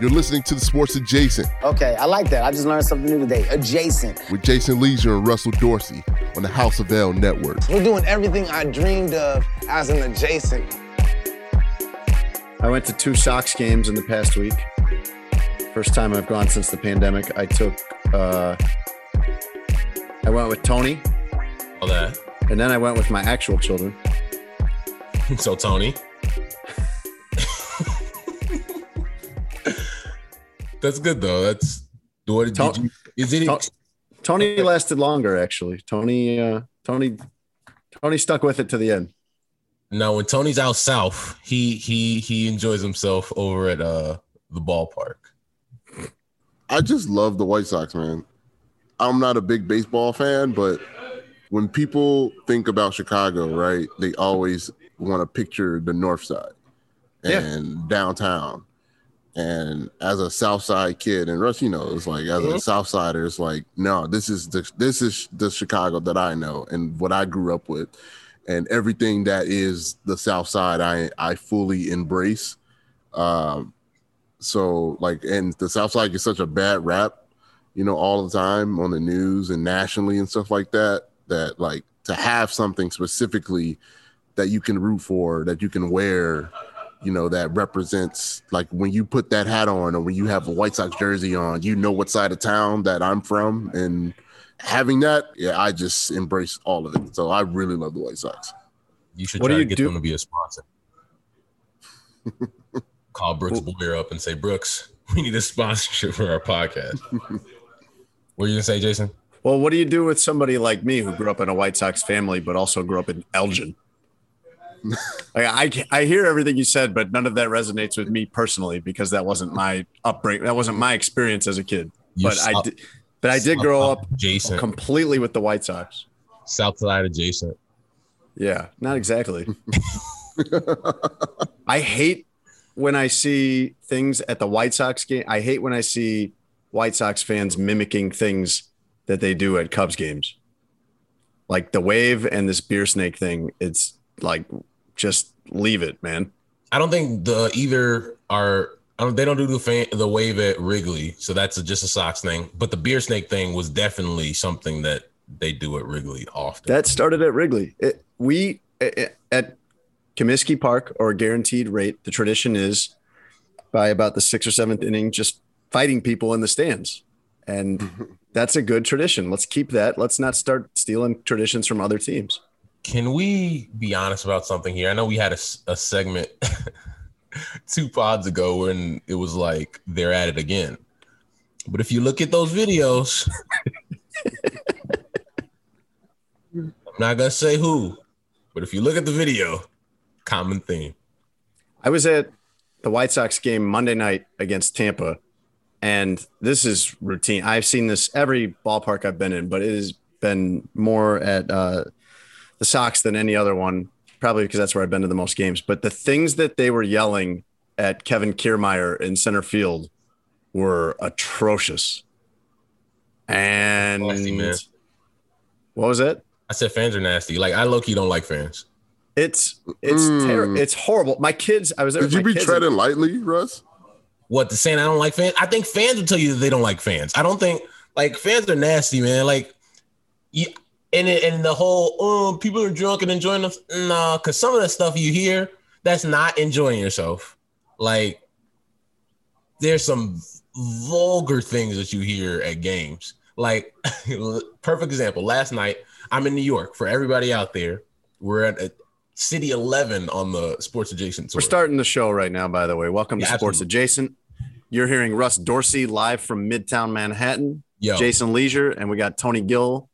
You're listening to the Sports Adjacent Okay, I like that. I just learned something new today. Adjacent. with Jason Lieser and Russell Dorsey on the House of L Network. We're doing everything I dreamed of as an adjacent. I went to two Sox games in the past week. First time I've gone since the pandemic. I took, uh, I went with Tony, All that. and then I went with my actual children. So Tony. That's good though. That's what did To- you, is it? To- Tony lasted longer, actually. Tony, uh, Tony, Tony stuck with it to the end. Now when Tony's out south, he he he enjoys himself over at uh the ballpark. I just love the White Sox, man. I'm not a big baseball fan, but when people think about Chicago, right, they always want to picture the North Side Yeah. and downtown. And as a South Side kid, and Russ, you know, it's like as a South Sider, it's like, no, this is the this is the Chicago that I know and what I grew up with, and everything that is the South Side, I I fully embrace. Um, so like, and the South Side gets such a bad rap, you know, all the time on the news and nationally and stuff like that. That like to have something specifically that you can root for, that you can wear, you know, that represents like when you put that hat on or when you have a White Sox jersey on, you know what side of town that I'm from. And having that, yeah, I just embrace all of it. So I really love the White Sox. You should What try do to get do- them to be a sponsor. Call Brooks Boyer up and say, Brooks, we need a sponsorship for our podcast. what are you gonna say, Jason? Well, what do you do with somebody like me who grew up in a White Sox family, but also grew up in Elgin? Like, I I hear everything you said, but none of that resonates with me personally because that wasn't my upbringing. That wasn't my experience as a kid. You're but I did, but I did grow up adjacent, completely with the White Sox. South Side adjacent. Yeah, not exactly. I hate when I see things at the White Sox game. I hate when I see White Sox fans mimicking things that they do at Cubs games. Like the wave and this beer snake thing. It's like just leave it, man. I don't think the either are. I don't, they don't do the fan, the wave at Wrigley, so that's a, just a Sox thing. But the beer snake thing was definitely something that they do at Wrigley often. That started at Wrigley. It, we at- at Comiskey Park or guaranteed rate, the tradition is by about the sixth or seventh inning, just fighting people in the stands. And that's a good tradition. Let's keep that. Let's not start stealing traditions from other teams. Can we be honest about something here? I know we had a segment two pods ago when it was like they're at it again. But if you look at those videos, I'm not gonna say who, but if you look at the video, common theme. I was at the White Sox game Monday night against Tampa, and this is routine. I've seen this every ballpark I've been in, but it has been more at uh, the Sox than any other one, probably because that's where I've been to the most games. But the things that they were yelling at Kevin Kiermaier in center field were atrocious. And Nasty, man. what was it? I said fans are nasty. Like I low key don't like fans. It's it's Mm. ter- it's horrible. My kids, I was there. Did you be kids treading lightly, Russ? What the saying? I don't like fans. I think fans will tell you that they don't like fans. I don't think like fans are nasty, man. Like, you and it, and the whole um people are drunk and enjoying the nah, because some of the stuff you hear that's not enjoying yourself. Like, there's some vulgar things that you hear at games. Like, perfect example. Last night, I'm in New York. For everybody out there, we're at a City 11 on the Sports Adjacent. We're starting the show right now, by the way. Welcome to Yeah, Sports. Adjacent. You're hearing Russ Dorsey live from Midtown Manhattan, Yo, Jason Lieser, and we got Tony Gill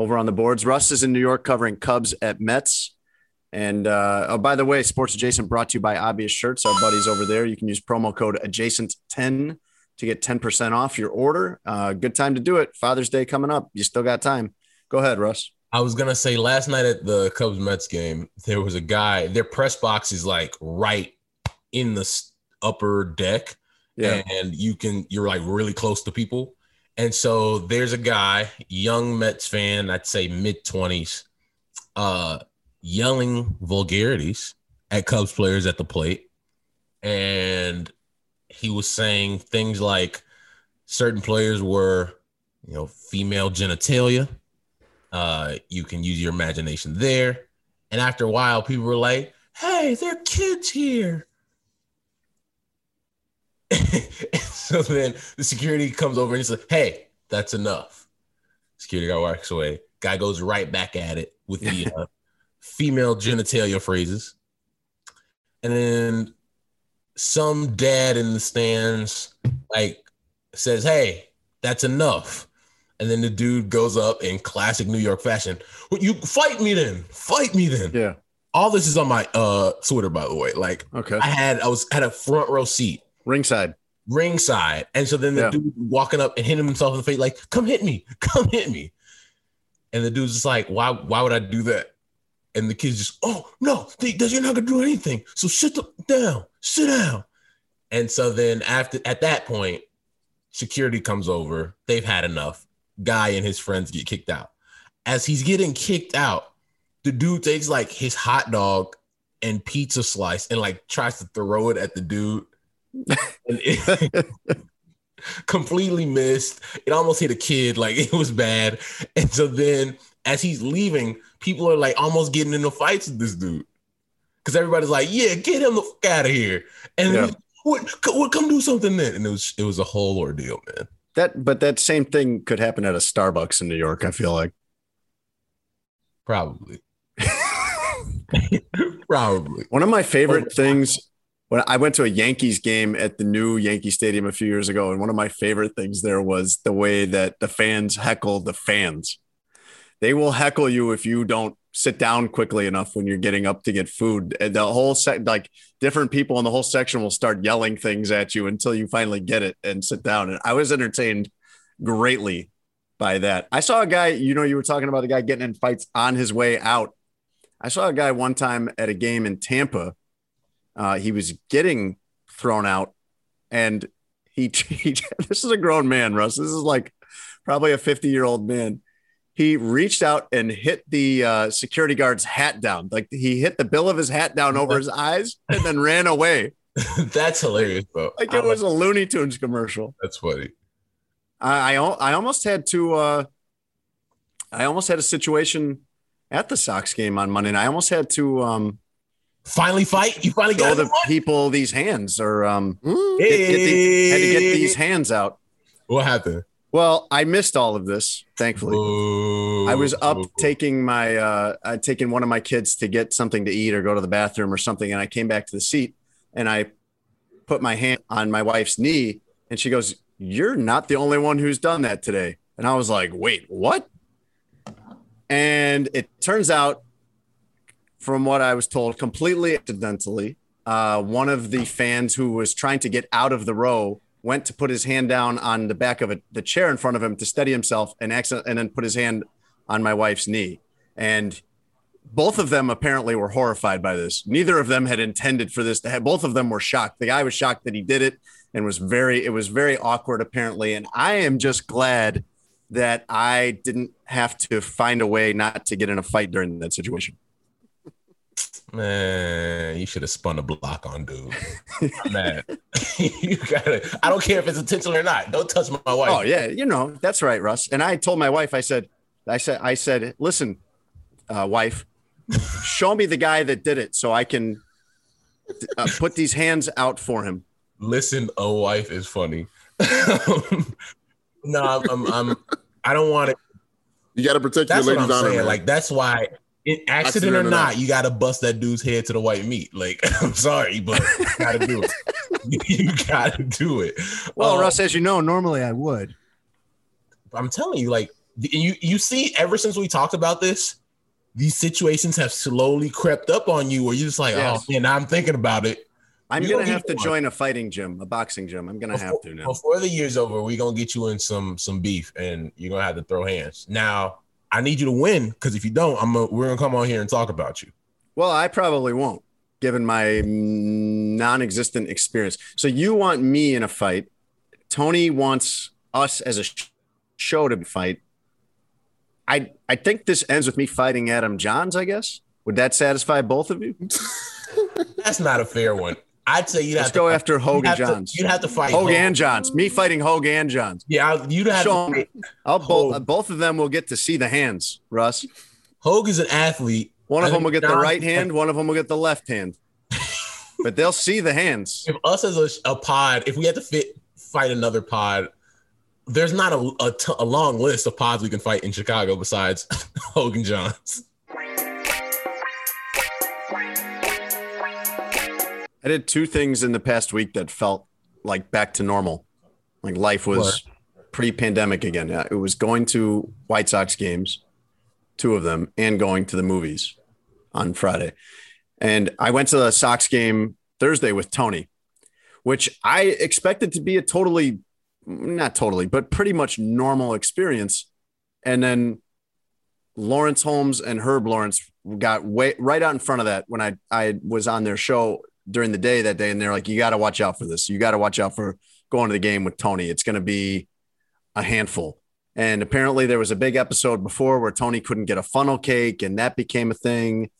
over on the boards. Russ is in New York covering Cubs at Mets. And uh, oh, by the way, Sports Adjacent brought to you by Obvious Shirts, our buddies over there. You can use promo code adjacent10 to get 10% off your order. Uh, good time to do it. Father's Day coming up. You still got time. Go ahead, Russ. I was gonna say last night at the Cubs Mets game, there was a guy. Their press box is like right in the upper deck, Yeah. and you can you're like really close to people. And so there's a guy, young Mets fan, I'd say mid twenties, uh, yelling vulgarities at Cubs players at the plate, and he was saying things like certain players were, you know, female genitalia. Uh, you can use your imagination there. And after a while, people were like, "Hey, there are kids here." so then the security comes over and he's like, "Hey, that's enough." Security guy walks away. Guy goes right back at it with the uh, female genitalia phrases, and then some dad in the stands like says, "Hey, that's enough." And then the dude goes up in classic New York fashion. Well, you fight me then. Fight me then. Yeah. All this is on my uh Twitter, by the way. Like Okay. I had I was had a front row seat Ringside. ringside. And so then the Yeah. dude walking up and hitting himself in the face, like, come hit me, come hit me. And the dude's just like, why, why would I do that? And the kid's just, oh no, you're not gonna do anything. So sit down, sit down. And so then after at that point, security comes over, they've had enough. Guy and his friends get kicked out. As he's getting kicked out, the dude takes like his hot dog and pizza slice and like tries to throw it at the dude. completely missed. It almost hit a kid. Like it was bad. And so then as he's leaving, people are like almost getting into fights with this dude. Cause everybody's like, yeah, get him the fuck out of here. And Yeah. then, what, co- what come do something then? And it was it was a whole ordeal, man. That, but that same thing could happen at a Starbucks in New York. I feel like. Probably. Probably. One of my favorite things when I went to a Yankees game at the new Yankee Stadium a few years ago, and one of my favorite things there was the way that the fans heckle the fans. They will heckle you if you don't sit down quickly enough when you're getting up to get food. And the whole set, like different people in the whole section will start yelling things at you until you finally get it and sit down. And I was entertained greatly by that. I saw a guy, you know, you were talking about the guy getting in fights on his way out. I saw a guy one time at a game in Tampa. Uh, he was getting thrown out, and he, he this is a grown man, Russ. This is like probably a 50 year old man. He reached out and hit the uh, security guard's hat down. Like he hit the bill of his hat down over his eyes and then ran away. That's hilarious, bro. Like it was a Looney Tunes commercial. That's funny. I I, I almost had to uh I almost had a situation at the Sox game on Monday night. I almost had to um Finally fight. You finally show got the the people these hands or um Mm. get, get the, had to get these hands out. What happened? Well, I missed all of this, thankfully. I was up Ooh. taking my uh I'd taken one of my kids to get something to eat or go to the bathroom or something, and I came back to the seat and I put my hand on my wife's knee and she goes, You're not the only one who's done that today. And I was like, Wait, what? And it turns out, from what I was told, completely accidentally, uh, one of the fans who was trying to get out of the row went to put his hand down on the back of a, the chair in front of him to steady himself and accident, and then put his hand on my wife's knee. And both of them apparently were horrified by this. Neither of them had intended for this to have. Both of them were shocked. The guy was shocked that he did it and was very. It was very awkward apparently. And I am just glad that I didn't have to find a way not to get in a fight during that situation. Man, you should have spun a block on dude. I'm mad. you gotta. I don't care if it's intentional or not. Don't touch my wife. Oh yeah, you know that's right, Russ. And I told my wife, I said, I said, I said, listen, uh, wife, show me the guy that did it so I can uh, put these hands out for him. Listen, a wife is funny. no, I'm, I'm, I'm I don't want it. You got to protect That's your what ladies' I'm honor. saying. Like that's why, it, accident, Accident or or not, not. you got to bust that dude's head to the white meat. Like I'm sorry, but you got to do it. you got to do it. Well, Um, Russ, as you know, normally I would. I'm telling you, like you you see, ever since we talked about this, these situations have slowly crept up on you, where you're just like, Yes. oh man, now I'm thinking about it. I'm You gonna don't have to one. join a fighting gym, a boxing gym. I'm gonna have to now. Before the year's over, we're gonna get you in some some beef, and you're gonna have to throw hands. Now, I need you to win because if you don't, I'm a, we're gonna come on here and talk about you. Well, I probably won't, given my non-existent experience. So you want me in a fight? Tony wants us as a show to fight. I I think this ends with me fighting Adam Jahns. I guess would that satisfy both of you? That's not a fair one. I'd say you'd Let's have to go after Hogan have to- Johns. you'd have to fight Hogan Hogan. Johns. Me fighting Hoge and Jahns. Yeah, you'd have Show to. Fight. I'll both uh, both of them will get to see the hands, Russ. Hogan's an athlete. One of them will get the right hand, one of them will get the left hand. but they'll see the hands. If us as a, a pod, if we had to fit fight another pod, there's not a, a, t- a long list of pods we can fight in Chicago besides Hoge and Jahns. I did two things in the past week that felt like back to normal. Like life was pre-pandemic again. Yeah, It was going to White Sox games, two of them, and going to the movies on Friday. And I went to the Sox game Thursday with Tony, which I expected to be a totally not totally, but pretty much normal experience. And then Laurence Holmes and Herb Lawrence got way right out in front of that when I I was on their show during the day that day, and they're like, "You got to watch out for this. You got to watch out for going to the game with Tony. It's going to be a handful." And apparently, there was a big episode before where Tony couldn't get a funnel cake, and that became a thing.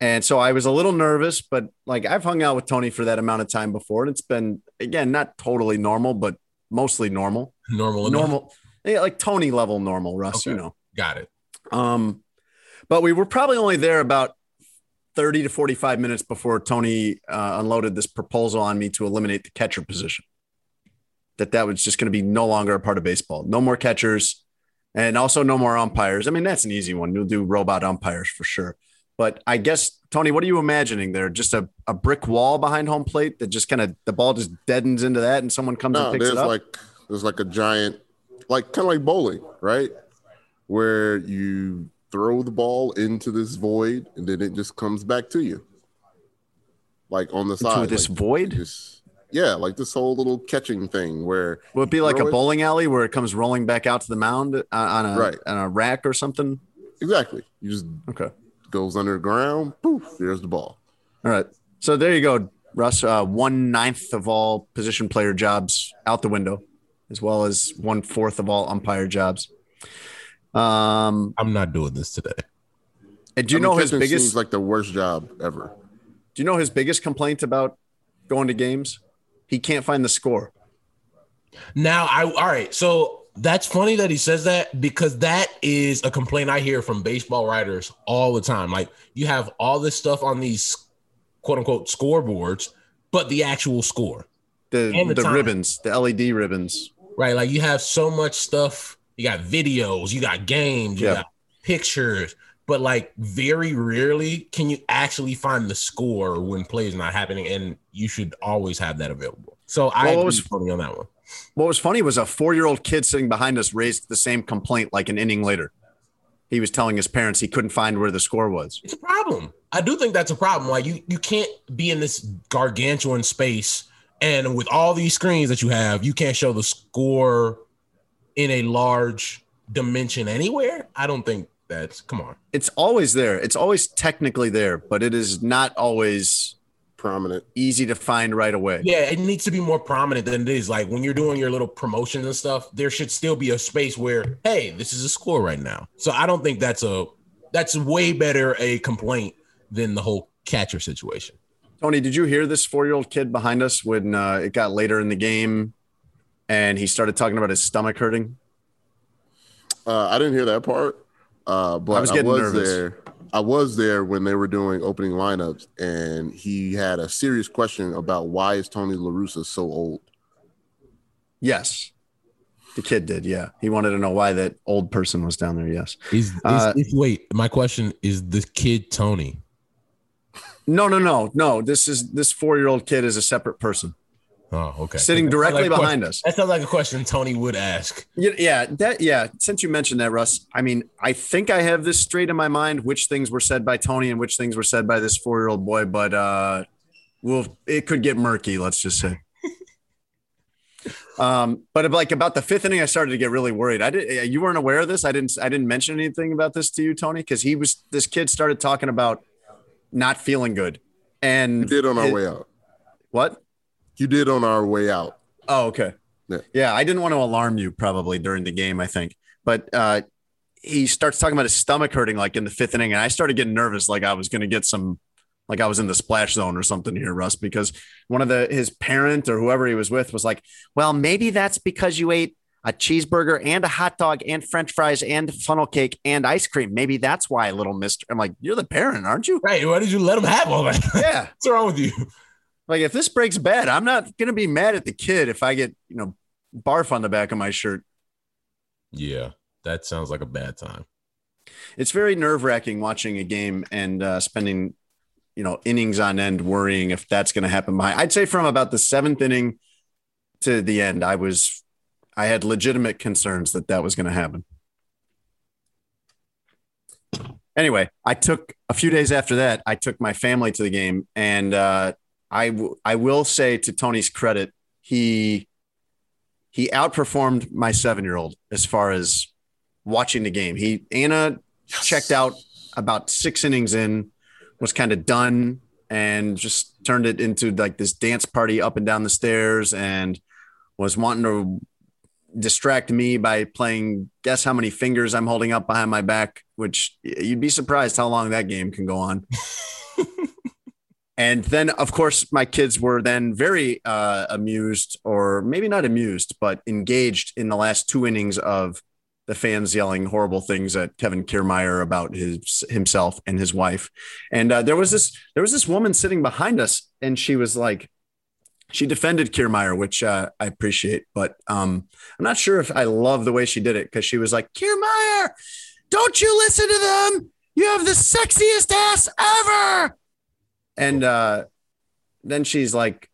And so I was a little nervous, but like I've hung out with Tony for that amount of time before, and it's been again not totally normal, but mostly normal, Normal, enough. normal, yeah, like Tony level normal, Russ. You know. Got it. Um, but we were probably only there about 30 to 45 minutes before Tony uh, unloaded this proposal on me to eliminate the catcher position. That that was just going to be no longer a part of baseball. No more catchers and also no more umpires. I mean, that's an easy one. We'll do robot umpires for sure. But I guess, Tony, what are you imagining there? Just a, a brick wall behind home plate that just kind of the ball just deadens into that and someone comes no, and picks there's it up? like there's like a giant, like kind of like bowling, right? Where you throw the ball into this void and then it just comes back to you, like on the side. Into side. this like, void? Just yeah, like this whole little catching thing where Will it be like a it- bowling alley where it comes rolling back out to the mound uh, on a Right. on a rack or something? exactly you just Okay. goes underground. Poof, there's the ball. All right. So there you go, Russ. Uh, one ninth of all position player jobs out the window, as well as one fourth of all umpire jobs. Um, I'm not doing this today. and do you I mean, know his catching biggest? seems like the worst job ever. do you know his biggest complaint about going to games? He can't find the score. Now, I all right. So that's funny that he says that because that is a complaint I hear from baseball writers all the time. Like you have all this stuff on these quote unquote scoreboards, but the actual score, The the the, ribbons, the LED ribbons. right? Like you have so much stuff. You got videos, you got games, you Yeah. got pictures, but like very rarely can you actually find the score when play is not happening, and you should always have that available. So I Well, agree was- Tony on that one. What was funny was a four year old kid sitting behind us raised the same complaint like an inning later. He was telling his parents he couldn't find where the score was. It's a problem. I do think that's a problem. Like you, you can't be in this gargantuan space, and with all these screens that you have, you can't show the score in a large dimension anywhere. I don't think that's. Come on. It's always there. It's always technically there, but it is not always Prominent. easy to find right away. Yeah, it needs to be more prominent than it is. Like when you're doing your little promotions and stuff, there should still be a space where, hey, this is a score right now. So I don't think that's a that's way better a complaint than the whole catcher situation. Tony, did you hear this four year old kid behind us when uh, it got later in the game and he started talking about his stomach hurting? Uh, I didn't hear that part, uh, but I was was, getting nervous. there I was there when they were doing opening lineups, and he had a serious question about why is Tony La Russa so old. Yes. The kid did, yeah. He wanted to know why that old person was down there. Yes. Is, is Uh, if, wait, my question is the kid Tony. No, no, no, no. This is this four year old kid is a separate person Oh, okay. sitting directly like behind question- us. That sounds like a question Tony would ask. Yeah, yeah, that yeah. Since you mentioned that, Russ, I mean, I think I have this straight in my mind which things were said by Tony and which things were said by this four year old boy, but uh, well, it could get murky. Let's just say. um, but like about the fifth inning, I started to get really worried. I did. You weren't aware of this. I didn't. I didn't mention anything about this to you, Tony, because he was. This kid started talking about not feeling good, and You did on our it- way out. What? You did on our way out. Oh, okay. Yeah. Yeah. I didn't want to alarm you probably during the game, I think. But uh he starts talking about his stomach hurting like in the fifth inning. And I started getting nervous, like I was gonna get some like I was in the splash zone or something here, Russ, because one of the his parent or whoever he was with was like, Well, maybe that's because you ate a cheeseburger and a hot dog and French fries and funnel cake and ice cream. Maybe that's why little mister. I'm like, You're the parent, aren't you? Right. Why did you let him have all that? Yeah. What's wrong with you? Like if this breaks bad, I'm not gonna be mad at the kid if I get, you know, barf on the back of my shirt. Yeah, that sounds like a bad time. It's very nerve wracking watching a game and uh, spending, you know, innings on end worrying if that's going to happen. Behind. I'd say from about the seventh inning to the end, I was, I had legitimate concerns that that was going to happen. Anyway, I took a few days after that. I took my family to the game, and uh, I w- I will say to Tony's credit, he he outperformed my seven year old as far as watching the game. He Anna checked out about six innings in, was kind of done, and just turned it into like this dance party up and down the stairs, and was wanting to distract me by playing guess how many fingers I'm holding up behind my back, which you'd be surprised how long that game can go on. and then of course my kids were then very uh, amused or maybe not amused but engaged in the last two innings of the fans yelling horrible things at Kevin Kiermaier about his himself and his wife. And uh, there was this there was this woman sitting behind us, and she was like, she defended Kiermaier, which uh, I appreciate, but um, I'm not sure if I love the way she did it because she was like, Kiermaier, don't you listen to them? You have the sexiest ass ever. And uh, then she's like,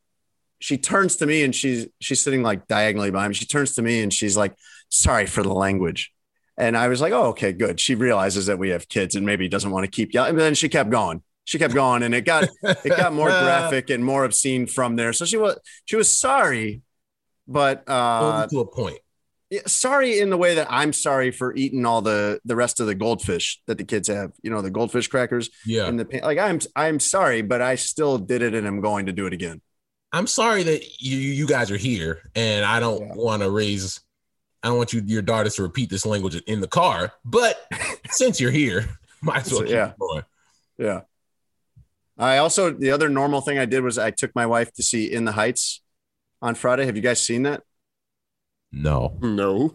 she turns to me and she's she's sitting like diagonally behind me. She turns to me and she's like, sorry for the language. And I was like, oh, okay, good. She realizes that we have kids and maybe doesn't want to keep yelling. And then she kept going. She kept going and it got it got more graphic and more obscene from there. So she was she was sorry, but uh to a point. Yeah, sorry in the way that I'm sorry for eating all the the rest of the goldfish that the kids have. You know, the goldfish crackers Yeah. and the like. I'm I'm sorry, but I still did it, and I'm going to do it again. I'm sorry that you you guys are here, and I don't Yeah. want to raise. I don't want you your daughters to repeat this language in the car. But since you're here, might as well keep Yeah. going. Yeah. I also the other normal thing I did was I took my wife to see In the Heights on Friday. Have you guys seen that? No. No.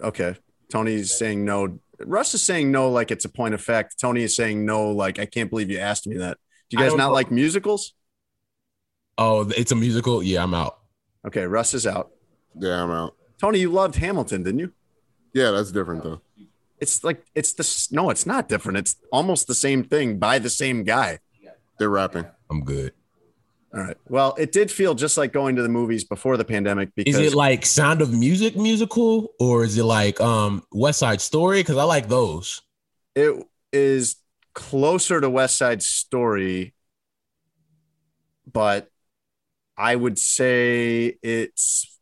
Okay. Tony's saying no. Russ is saying no like it's a point of fact. Tony is saying no like I can't believe you asked me that. Do you guys don't not know. like musicals? Oh, it's a musical. Yeah, I'm out. Okay, Russ is out. Yeah, I'm out. Tony, you loved Hamilton, didn't you? Yeah, that's different though. It's like it's the no, it's not different. It's almost the same thing by the same guy. They're rapping. I'm good. All right. Well, it did feel just like going to the movies before the pandemic because Is it like Sound of Music musical, or is it like um West Side Story? Because I like those. it is closer to West Side Story, but I would say it's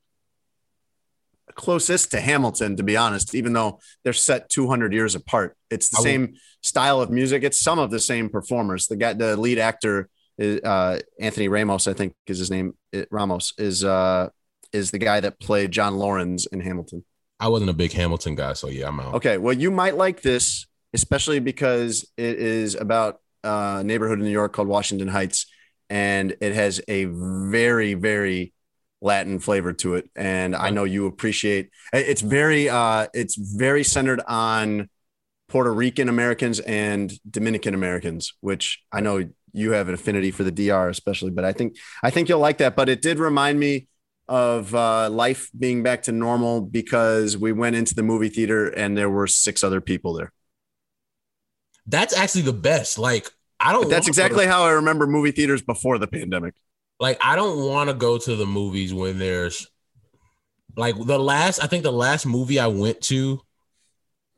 closest to Hamilton, to be honest, even though they're set 200 years apart. It's the I same style of music. It's some of the same performers. The guy, the lead actor, uh, Anthony Ramos, I think is his name. It, Ramos is uh, is the guy that played John Laurens in Hamilton. I wasn't a big Hamilton guy, so yeah, I'm out. Okay, well, you might like this, especially because it is about a neighborhood in New York called Washington Heights, and it has a very, very Latin flavor to it. And I know you appreciate. It's very, uh, it's very centered on Puerto Rican Americans and Dominican Americans, which I know you have an affinity for the DR, especially. But I think I think you'll like that. But it did remind me of uh, life being back to normal because we went into the movie theater and there were six other people there. That's actually the best. Like I don't. But that's exactly to- how I remember movie theaters before the pandemic. like I don't want to go to the movies when there's like the last. I think the last movie I went to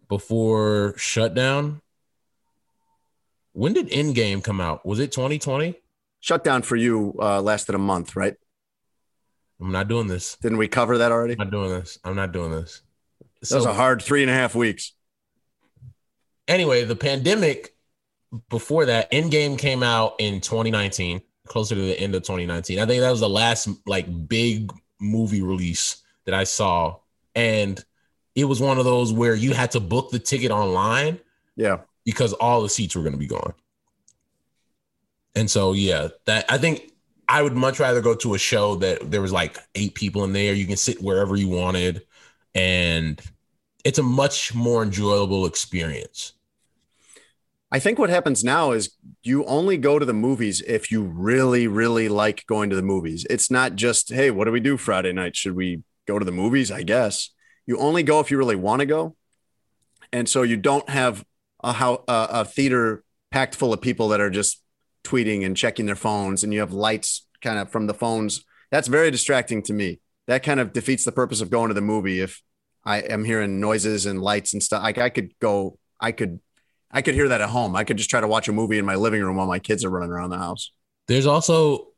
before shutdown. When did Endgame come out? Was it 2020? Shutdown for you uh, lasted a month, right? I'm not doing this. Didn't we cover that already? I'm not doing this. I'm not doing this. That was a hard three and a half weeks. anyway, the pandemic before that, Endgame came out in 2019, closer to the end of 2019. I think that was the last like big movie release that I saw. And it was one of those where you had to book the ticket online Yeah. Because all the seats were going to be gone. And so, yeah, that I think I would much rather go to a show that there was like eight people in there. You can sit wherever you wanted, and it's a much more enjoyable experience. I think what happens now is you only go to the movies if you really, really like going to the movies. It's not just, hey, what do we do Friday night? Should we go to the movies? I guess you only go if you really want to go. And so you don't have a, how, a, theater packed full of people that are just tweeting and checking their phones, and you have lights kind of from the phones. That's very distracting to me. That kind of defeats the purpose of going to the movie if I am hearing noises and lights and stuff. Like I could go, I could I could hear that at home. I could just try to watch a movie in my living room while my kids are running around the house. There's also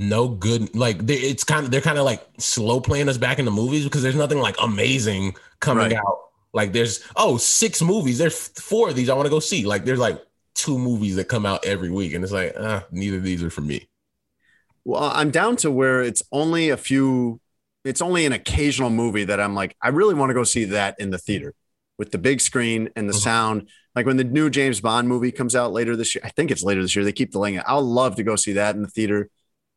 no good like they, it's kind of they're kind of like slow playing us back in the movies because there's nothing like amazing coming Right. out. Like there's oh six movies. There's four of these I want to go see. Like there's like two movies that come out every week, and it's like ah, neither of these are for me. Well, I'm down to where it's only a few, it's only an occasional movie that I'm like, I really want to go see that in the theater with the big screen and the Mhm. sound. Like when the new James Bond movie comes out later this year, I think it's later this year. They keep delaying it. I'll love to go see that in the theater.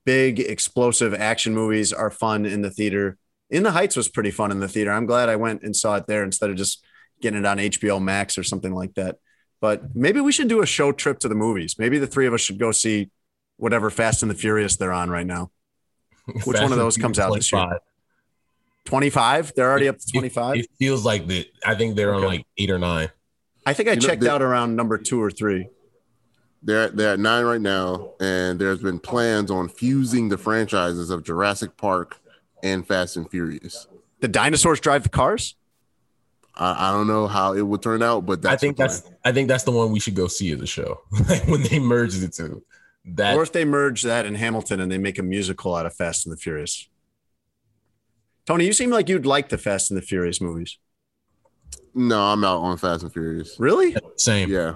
Big explosive action movies are fun in the theater. In the Heights was pretty fun in the theater. I'm glad I went and saw it there instead of just getting it on HBO Max or something like that. But maybe we should do a show trip to the movies. Maybe the three of us should go see whatever Fast and the Furious they're on right now. Which one of those comes out this year? 25? They're already up to 25? It feels like that. I think they're on like eight or nine. I think I You know, checked the- out around number two or three. They're they're at nine right now, and there's been plans on fusing the franchises of Jurassic Park and Fast and Furious. The dinosaurs drive the cars? I, I don't know how it would turn out, but that's I think the that's I think that's the one we should go see as a show. when they merge the two. That or if they merge that in Hamilton and they make a musical out of Fast and the Furious. Tony, you seem like you'd like the Fast and the Furious movies. no. I'm out on Fast and Furious. Really? same. Yeah,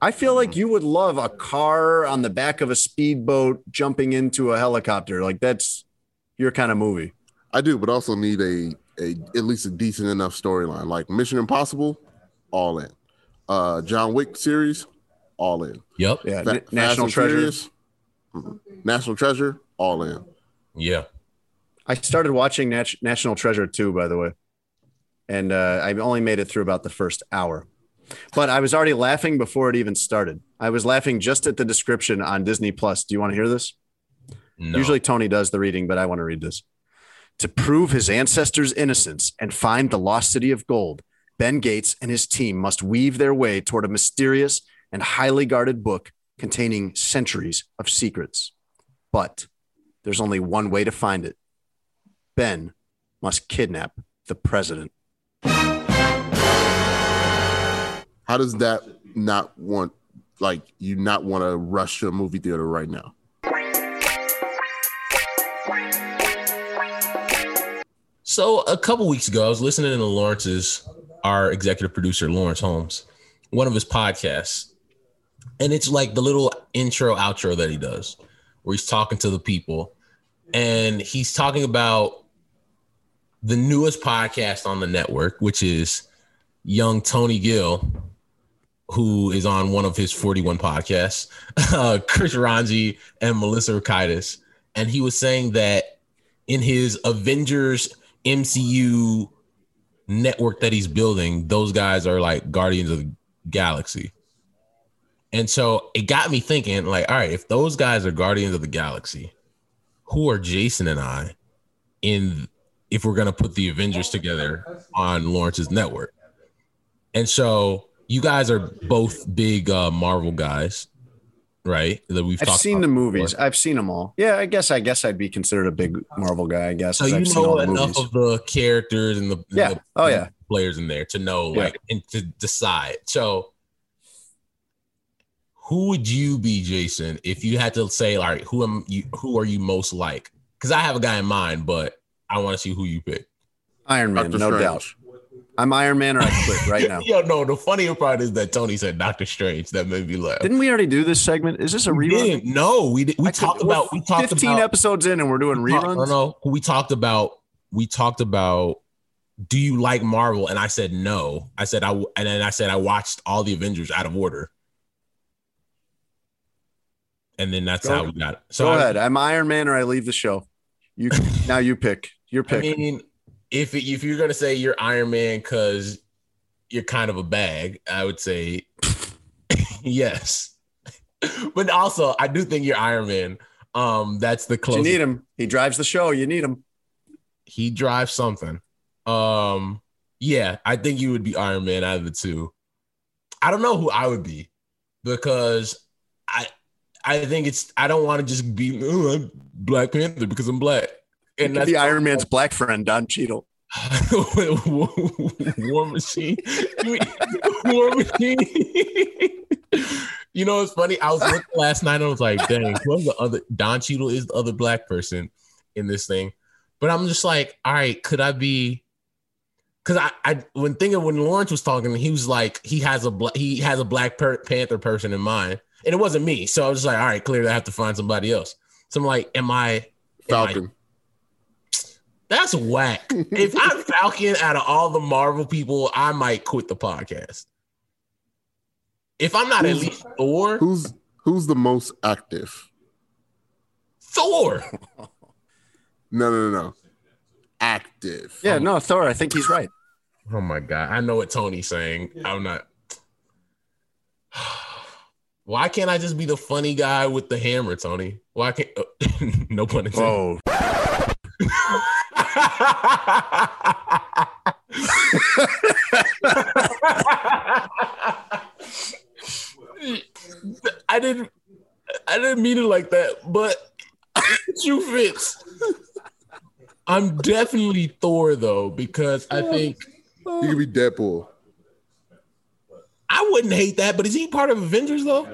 I feel like you would love a car on the back of a speedboat jumping into a helicopter. Like that's your kind of movie. I do, but also need a a at least a decent enough storyline. Like Mission Impossible, all in. Uh, John Wick series, all in. Yep. Yeah. Fa- National and Treasure. Furious. National Treasure, all in. Yeah. I started watching Nat- National Treasure 2, by the way. And uh, I only made it through about the first hour. But I was already laughing before it even started. I was laughing just at the description on Disney Plus. Do you want to hear this? No. Usually Tony does the reading, but I want to read this. To prove his ancestors' innocence and find the lost city of gold, Ben Gates and his team must weave their way toward a mysterious and highly guarded book containing centuries of secrets. But there's only one way to find it. Ben must kidnap the president. How does that not want like you not want to rush to a movie theater right now? So a couple weeks ago, I was listening to Laurence's, our executive producer, Laurence Holmes, one of his podcasts. And it's like the little intro, outro that he does, where he's talking to the people. And he's talking about the newest podcast on the network, which is young Tony Gill, who is on one of his 41 podcasts, uh, Chris Rongey and Melissa Rukaitis. And he was saying that in his Avengers MCU network that he's building, those guys are like Guardians of the Galaxy. And so it got me thinking, like, all right, if those guys are Guardians of the Galaxy, who are Jason and I in if we're gonna put the Avengers together on Laurence's network? And so you guys are both big uh, Marvel guys, right? That we've I've talked seen about the movies. before. I've seen them all. Yeah, I guess I guess I'd be considered a big Marvel guy. I guess. So you I've seen know all enough movies. of the characters and the, and Yeah. the- Oh, yeah. players in there to know Yeah. like and to decide. So who would you be, Jason, if you had to say, all right, who am you who are you most like? Because I have a guy in mind, but I want to see who you pick. Iron Man, Doctor no Strange. doubt. I'm Iron Man, or I quit right now. Yo, no, the funnier part is that Tony said Doctor Strange. That made me laugh. Didn't we already do this segment? Is this a we rerun? didn't. No, we did. We I talked about. We talked 15 about. episodes in, and we're doing we reruns. No, no. We talked about. We talked about. Do you like Marvel? And I said no. I said I. And then I said I watched all the Avengers out of order. And then that's Go- how we got it. So Go I, ahead. I'm Iron Man, or I leave the show. You now. You pick. Your I pick. mean, if if you're gonna say you're Iron Man because you're kind of a bag, I would say yes. but also, I do think you're Iron Man. Um, that's the closest. you need him. He drives the show. You need him. he drives something. Um, yeah, I think you would be Iron Man out of the two. I don't know who I would be because I I think it's I don't want to just be Black Panther because I'm black. And And that's the Iron Man's black friend, Don Cheadle. War Machine. You War Machine. you know, it's funny. I was looking last night and I was like, dang, who's the other Don Cheadle is the other black person in this thing. But I'm just like, all right, could I be because I, I when thinking when Laurence was talking, he was like, he has a black he has a Black per- Panther person in mind. And it wasn't me. So I was just like, all right, clearly I have to find somebody else. So I'm like, am I am I Falcon. That's whack. if I'm Falcon out of all the Marvel people, I might quit the podcast. If I'm not at least Thor, Who's who's the most active? Thor. No, no, no, no. Active. Yeah, no, Thor. I think he's right. Oh my god, I know what Tony's saying. I'm not. Why can't I just be the funny guy with the hammer, Tony? Why can't? no pun intended. Whoa. I didn't. I didn't mean it like that, but you fits. I'm definitely Thor though because I think You could be Deadpool. I wouldn't hate that. But is he part of Avengers though?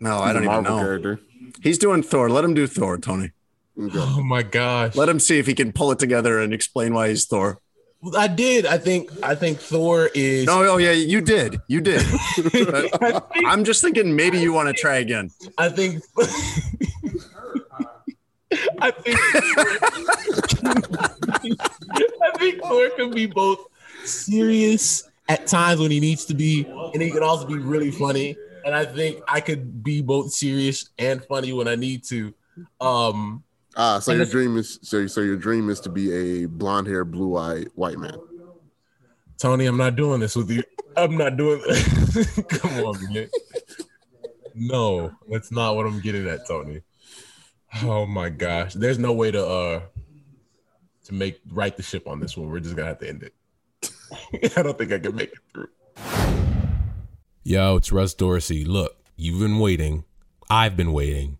No, I don't a even Marvel know. character. He's doing Thor. Let him do Thor, Tony. Okay. Oh my gosh! Let him see if he can pull it together and explain why he's Thor. I did. I think. I think Thor is. No, oh yeah, you did. You did. Think. I'm just thinking maybe you want to try again. I think. I think. I think Thor can be both serious at times when he needs to be, and he can also be really funny. And I think I could be both serious and funny when I need to. Um, Ah, so And your dream is so so your dream is to be a blonde hair, blue eyed white man. Tony, I'm not doing this with you. I'm not doing this. Come on, man. No, that's not what I'm getting at, Tony. Oh my gosh. There's no way to uh to make right the ship on this one. We're just gonna have to end it. I don't think I can make it through. Yo, it's Russ Dorsey. Look, you've been waiting. I've been waiting.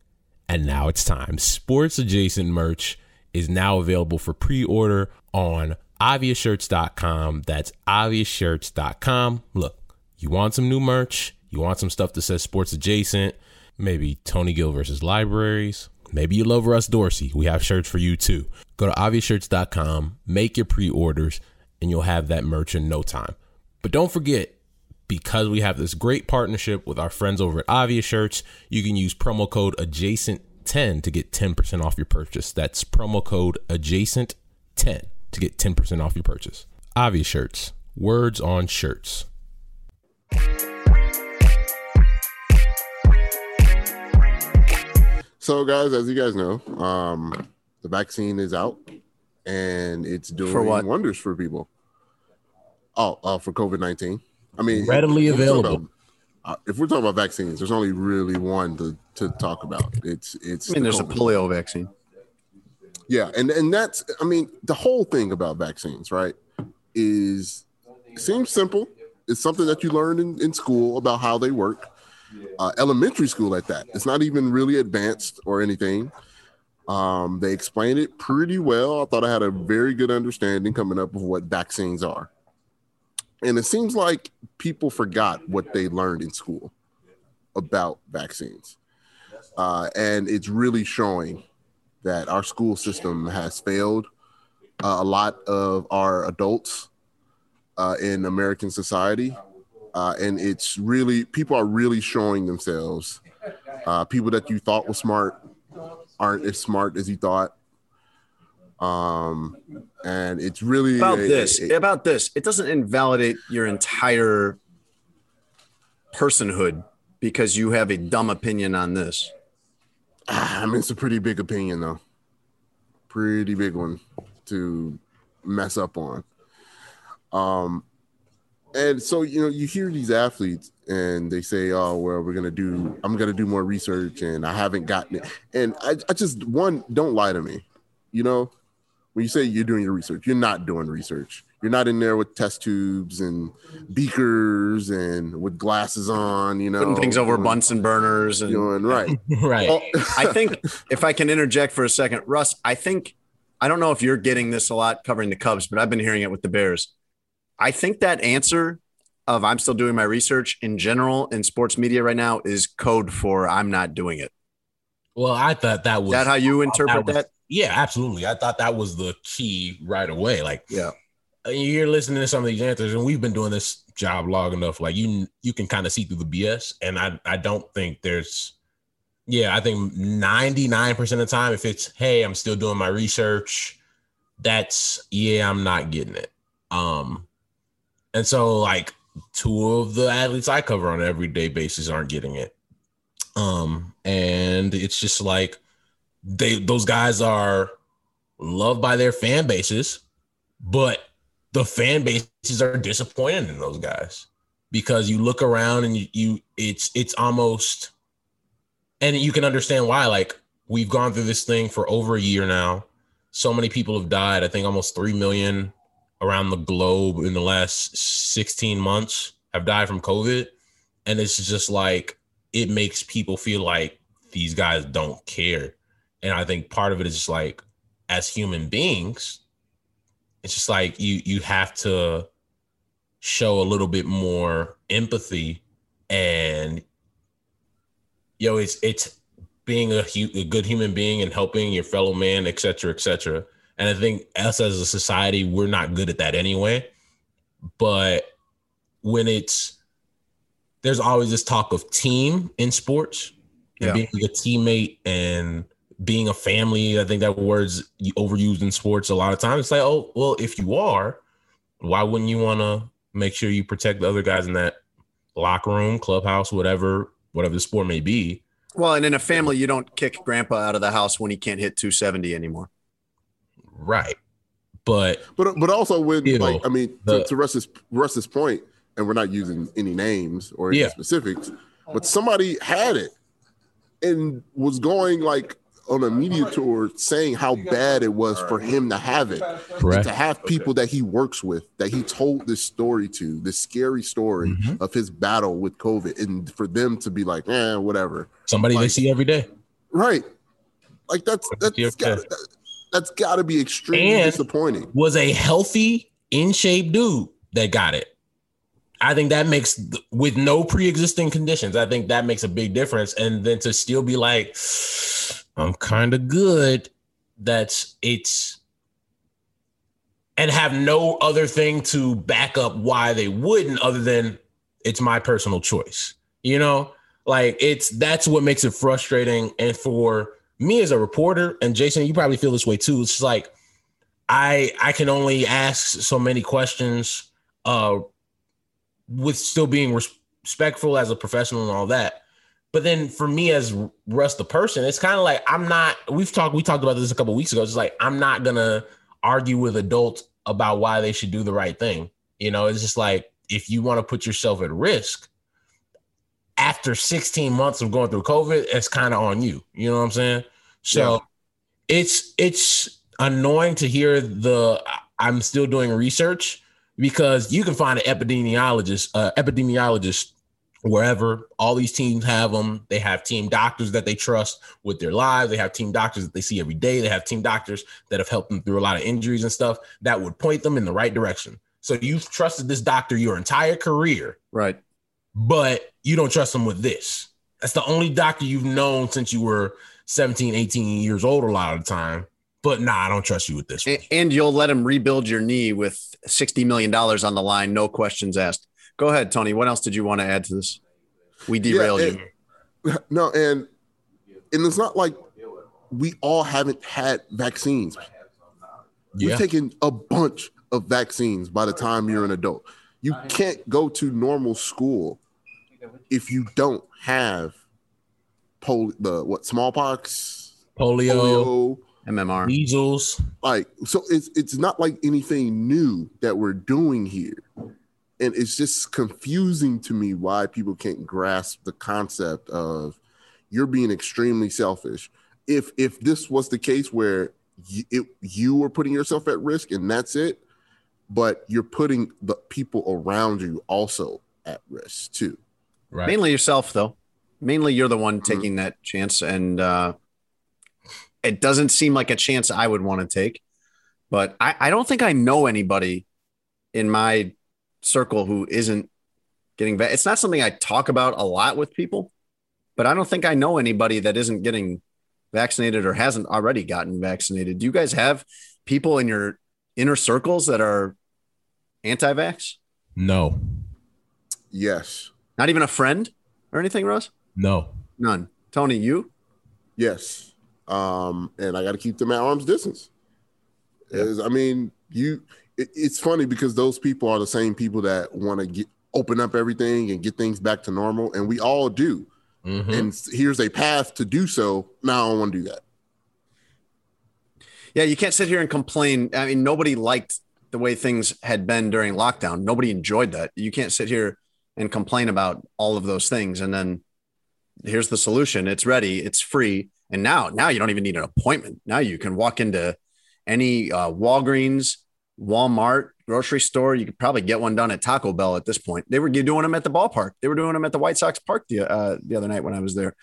And now it's time. Sports adjacent merch is now available for pre-order on obviousshirts.com. That's obviousshirts.com. Look, you want some new merch? You want some stuff that says sports adjacent? Maybe Tony Gill versus libraries. Maybe you love Russ Dorsey. We have shirts for you too. Go to obviousshirts.com, make your pre-orders, and you'll have that merch in no time. But don't forget, because we have this great partnership with our friends over at Obvious Shirts, you can use promo code adjacent10 to get 10% off your purchase. That's promo code adjacent10 to get 10% off your purchase. Obvious Shirts, words on shirts. So, guys, as you guys know, um, the vaccine is out and it's doing For wonders for people. Oh, uh, for COVID nineteen. I mean, Readily if we're available. about- uh, if we're talking about vaccines, there's only really one to, to talk about. It's it's. I mean, the there's a polio vaccine. Yeah, and and that's I mean the whole thing about vaccines, right? Is seems simple. It's something that you learned in, in school about how they work. Uh, elementary school at that. It's not even really advanced or anything. Um, they explained it pretty well. I thought I had a very good understanding coming up of what vaccines are. And it seems like people forgot what they learned in school about vaccines. Uh, and it's really showing that our school system has failed uh, a lot of our adults uh, in American society. Uh, and it's really, people are really showing themselves. Uh, people that you thought were smart aren't as smart as you thought. Um, and it's really About a- this, a- about this, it doesn't invalidate your entire personhood because you have a dumb opinion on this. Ah, I mean, it's a pretty big opinion, though. Pretty big one to mess up on. Um, and so you know, you hear these athletes, and they say, "Oh, well, we're gonna do. I'm gonna do more research, and I haven't gotten it." And I, I just one, don't lie to me. You know, when you say you're doing your research, you're not doing research. You're not in there with test tubes and beakers and with glasses on. You know, Putting things over doing- Bunsen burners and Doing right. right. Oh, I think if I can interject for a second, Russ, I think I don't know if you're getting this a lot covering the Cubs, but I've been hearing it with the Bears. I think that answer of I'm still doing my research in general in sports media right now is code for I'm not doing it. well, I thought that was Is that how you interpret was- that? Yeah, absolutely. I thought that was the key right away. Like, Yeah. uh, you're listening to some of these answers, and we've been doing this job long enough. Like, you you can kind of see through the BS, and I I don't think there's. Yeah, I think 99% of the time, if it's hey, I'm still doing my research, that's yeah, I'm not getting it. Um, and so like two of the athletes I cover on an everyday basis aren't getting it. Um, and it's just like they those guys are loved by their fan bases, but the fan bases are disappointed in those guys because you look around and you, you it's it's almost and you can understand why like we've gone through this thing for over a year now. So many people have died. I think almost 3 million around the globe in the last 16 months have died from covid. And it's just like it makes people feel like these guys don't care and i think part of it is just like as human beings it's just like you you have to show a little bit more empathy and yo it's it's being a, hu- a good human being and helping your fellow man et cetera et cetera and i think us as a society we're not good at that anyway but when it's there's always this talk of team in sports and Yeah. being a teammate and being a family i think that word's overused in sports a lot of times it's like oh well if you are why wouldn't you want to make sure you protect the other guys in that locker room clubhouse whatever whatever the sport may be Well, and in a family, you don't kick grandpa out of the house when he can't hit 270 anymore. right but But but also when Ew. like I mean The- to, to Russ's Russ's point, and we're not using any names or any Yeah. specifics, but somebody had it and was going like on a media tour saying how bad it was for him to have it. And correct to have people that he works with that he told this story to, this scary story Mhm. of his battle with COVID, and for them to be like, eh, whatever. somebody they see every day Right. Like that's that's Yeah. got that's got to be extremely And- disappointing. was a healthy in shape dude that got it i think that makes with no pre-existing conditions i think that makes a big difference and then to still be like i'm kind of good. That's it's and have no other thing to back up why they wouldn't other than it's my personal choice you know? Like it's that's what makes it frustrating. And for me as a reporter and jason you probably feel this way too it's like i i can only ask so many questions uh with still being res- respectful as a professional and all that but then for me as russ the person it's kind of like i'm not we've talked we talked about this a couple weeks ago it's like i'm not gonna argue with adults about why they should do the right thing You know, it's just like if you want to put yourself at risk after 16 months of going through COVID, it's kind of on you. You know what I'm saying? So yeah. it's it's annoying to hear the I'm still doing research because you can find an epidemiologist, uh, epidemiologist wherever all these teams have them they have team doctors that they trust with their lives. They have team doctors that they see every day. They have team doctors that have helped them through a lot of injuries and stuff that would point them in the right direction. So you've trusted this doctor your entire career right. but you don't trust them with this. That's the only doctor you've known since you were 17 18 years old a lot of the time. But nah i don't trust you with this and, and you'll let him rebuild your knee with 60 million dollars on the line no questions asked Go ahead, Tony. What else did you want to add to this? We derailed yeah, and, you. No, and and it's not like we all haven't had vaccines. You've taken a bunch of vaccines by the time you're an adult. You can't go to normal school if you don't have pol- the what smallpox, polio, polio MMR, measles. Like so, it's it's not like anything new that we're doing here and it's just confusing to me why people can't grasp the concept of you're being extremely selfish. If if this was the case where you, it, you were putting yourself at risk and that's it, but you're putting the people around you also at risk too. Right. Mainly yourself though. Mainly you're the one mm-hmm. taking mm-hmm. that chance and uh it doesn't seem like a chance I would want to take. But I, I don't think I know anybody in my circle who isn't getting va- it's not something I talk about a lot with people, but I don't think I know anybody that isn't getting vaccinated or hasn't already gotten vaccinated. Do you guys have people in your inner circles that are anti-vax? No. Yes. Not even a friend or anything, Rose? No. None. Tony, you? Yes. Um, and I got to keep them at arm's distance. Is I mean, you it, it's funny because those people are the same people that want to get open up everything and get things back to normal, and we all do. Mm-hmm. And here's a path to do so. Now I don't want to do that. Yeah, you can't sit here and complain. I mean, nobody liked the way things had been during lockdown. Nobody enjoyed that. You can't sit here and complain about all of those things and then here's the solution. It's ready, it's free. And now now you don't even need an appointment. Now you can walk into any uh, Walgreens, Walmart, grocery store. You could probably get one done at Taco Bell at this point. They were doing them at the ballpark. They were doing them at the White Sox park the, uh, the other night when I was there.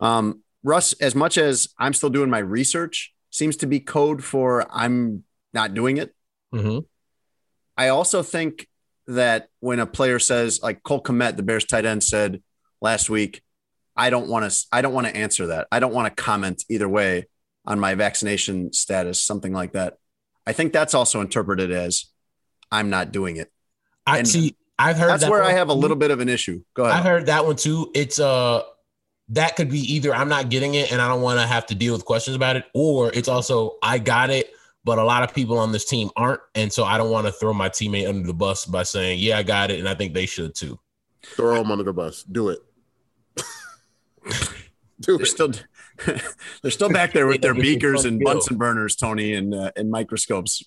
Um, Russ, as much as I'm still doing my research, seems to be code for I'm not doing it. Mm-hmm. I also think that when a player says, like Cole Kmet, the Bears tight end, said last week, I don't want to. I don't want to answer that. I don't want to comment either way on my vaccination status, something like that. I think that's also interpreted as I'm not doing it. I and see. I've heard that's that where I have a little bit of an issue. Go ahead. I've heard that one too. It's uh that could be either I'm not getting it and I don't want to have to deal with questions about it, or it's also I got it, but a lot of people on this team aren't, and so I don't want to throw my teammate under the bus by saying, "Yeah, I got it," and I think they should too. Throw them under the bus. Do it. Do They're it. Still, they're still back there with their beakers and Bunsen burners, Tony, and uh, and microscopes,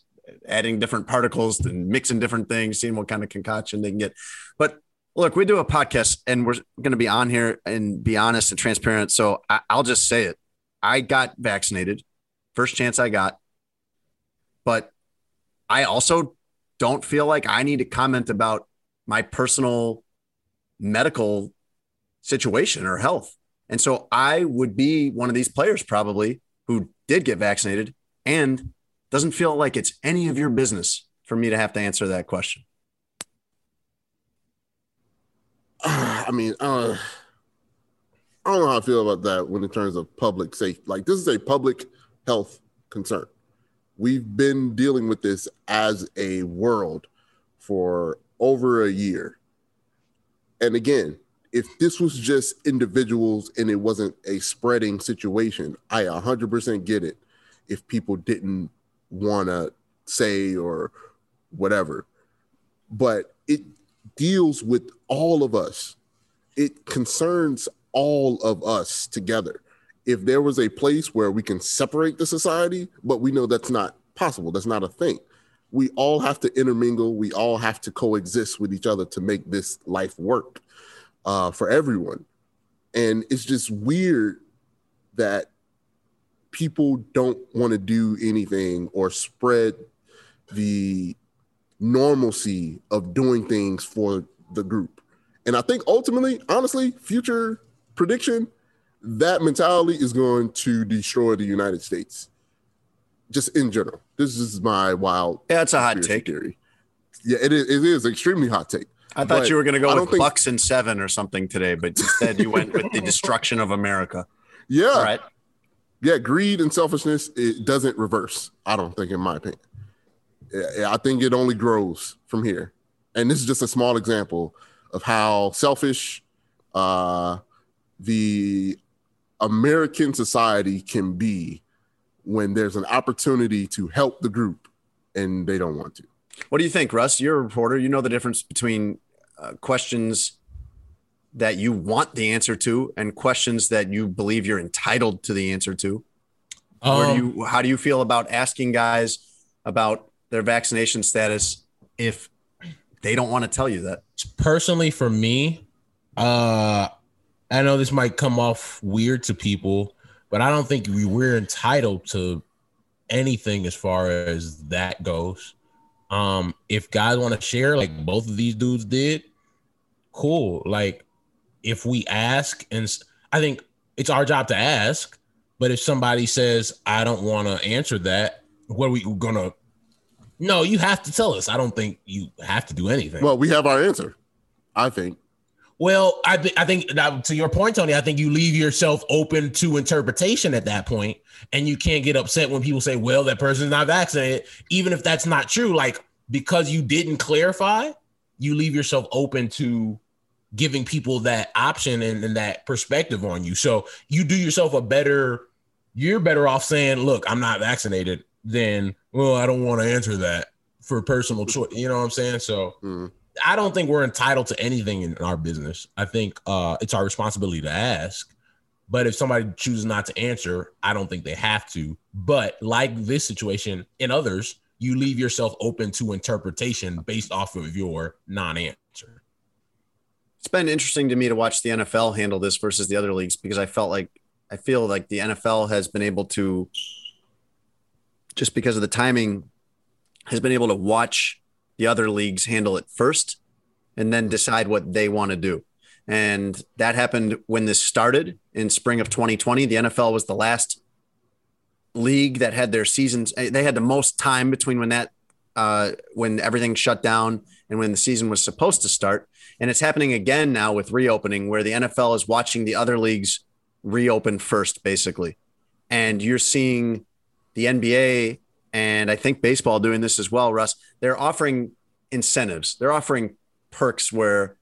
adding different particles and mixing different things, seeing what kind of concoction they can get. But look, we do a podcast, and we're going to be on here and be honest and transparent. So I, I'll just say it: I got vaccinated, first chance I got, but I also don't feel like I need to comment about my personal medical situation or health. And so I would be one of these players probably who did get vaccinated and doesn't feel like it's any of your business for me to have to answer that question. I mean, uh, I don't know how I feel about that when in terms of public safety. Like this is a public health concern. We've been dealing with this as a world for over a year. And again, if this was just individuals and it wasn't a spreading situation, I 100% get it if people didn't want to say or whatever. But it deals with all of us, it concerns all of us together. If there was a place where we can separate the society, but we know that's not possible, that's not a thing. we all have to intermingle. We all have to coexist with each other to make this life work uh, for everyone. And it's just weird that people don't want to do anything or spread the normalcy of doing things for the group. And I think ultimately, honestly, future prediction, that mentality is going to destroy the United States. Just in general. This is my wild Yeah, it's a hot take. theory. Yeah, it is, it is extremely hot take. I thought But you were going to go with think- Bucks and seven or something today, but instead you went with the destruction of America. Yeah. All right. yeah, greed and selfishness it doesn't reverse. I don't think, in my opinion. Yeah, I think it only grows from here, and this is just a small example of how selfish uh, the American society can be when there's an opportunity to help the group and they don't want to. What do you think, Russ? You're a reporter. You know the difference between uh, questions that you want the answer to and questions that you believe you're entitled to the answer to. Or do Um, you, how do you feel about asking guys about their vaccination status if they don't want to tell you that? personally for me, uh, I know this might come off weird to people, but I don't think we, we're entitled to anything as far as that goes. Um, if guys want to share, like both of these dudes did, cool. Like, if we ask, and I think it's our job to ask, but if somebody says, I don't want to answer that, what are we gonna? No, you have to tell us. I don't think you have to do anything. Well, we have our answer, I think. Well, I, th- I think to your point, Tony, I think you leave yourself open to interpretation at that point, and you can't get upset when people say, "Well, that person's not vaccinated," even if that's not true. Like because you didn't clarify, you leave yourself open to giving people that option and, and that perspective on you. So you do yourself a better. You're better off saying, "Look, I'm not vaccinated," than, "Well, I don't want to answer that for personal choice." You know what I'm saying? So. Mm. I don't think we're entitled to anything in our business. I think uh, it's our responsibility to ask. But if somebody chooses not to answer, I don't think they have to. But like this situation and others, you leave yourself open to interpretation based off of your non-answer. It's been interesting to me to watch the NFL handle this versus the other leagues because I felt like I feel like the NFL has been able to just because of the timing has been able to watch the other leagues handle it first and then decide what they want to do. And that happened when this started in spring of 2020. The NFL was the last league that had their seasons. eh, They had the most time between when that, uh, when everything shut down and when the season was supposed to start. And it's happening again now with reopening, where the NFL is watching the other leagues reopen first, basically. And you're seeing the NBA and I think baseball doing this as well, Russ. They're offering incentives, they're offering perks where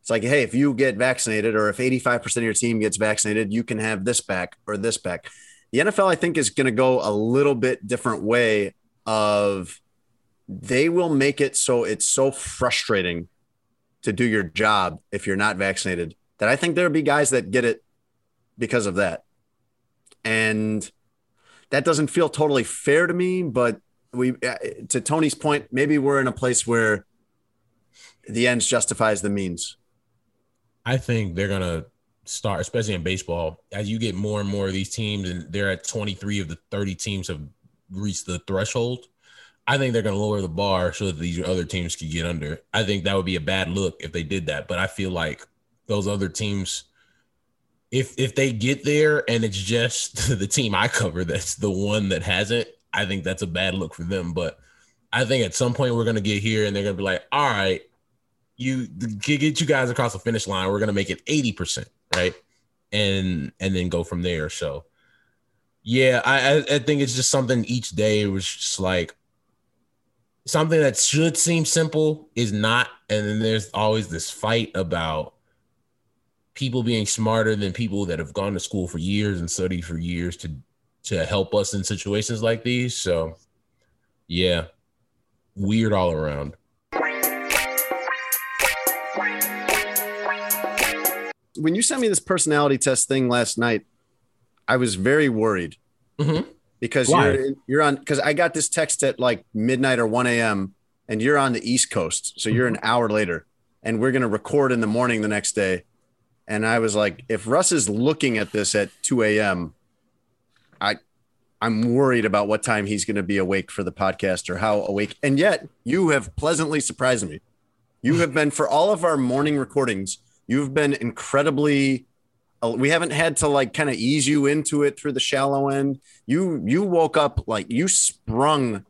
it's like, hey, if you get vaccinated or if 85% of your team gets vaccinated, you can have this back or this back. The NFL, I think, is going to go a little bit different way of they will make it so it's so frustrating to do your job if you're not vaccinated that I think there'll be guys that get it because of that. And that doesn't feel totally fair to me, but we uh, to Tony's point, maybe we're in a place where the ends justifies the means. I think they're gonna start, especially in baseball, as you get more and more of these teams, and they're at 23 of the 30 teams have reached the threshold. I think they're gonna lower the bar so that these other teams can get under. I think that would be a bad look if they did that, but I feel like those other teams, if if they get there and it's just the team I cover that's the one that hasn't, I think that's a bad look for them. But I think at some point we're gonna get here and they're gonna be like, all right, you get you guys across the finish line. We're gonna make it 80%, right? And and then go from there. So yeah, I I, I think it's just something each day was just like something that should seem simple is not. And then there's always this fight about people being smarter than people that have gone to school for years and studied for years to to help us in situations like these. So yeah, weird all around. When you sent me this personality test thing last night, I was very worried Mhm. because Why? you're you're on because I got this text at like midnight or 1 a.m. and you're on the East Coast, so you're an hour later, and we're gonna record in the morning the next day. And I was like, if Russ is looking at this at 2 a.m., I I'm worried about what time he's gonna be awake for the podcast or how awake. And yet you have pleasantly surprised me. You have been for all of our morning recordings, you've been incredibly uh, we haven't had to like kind of ease you into it through the shallow end. You you woke up like you sprung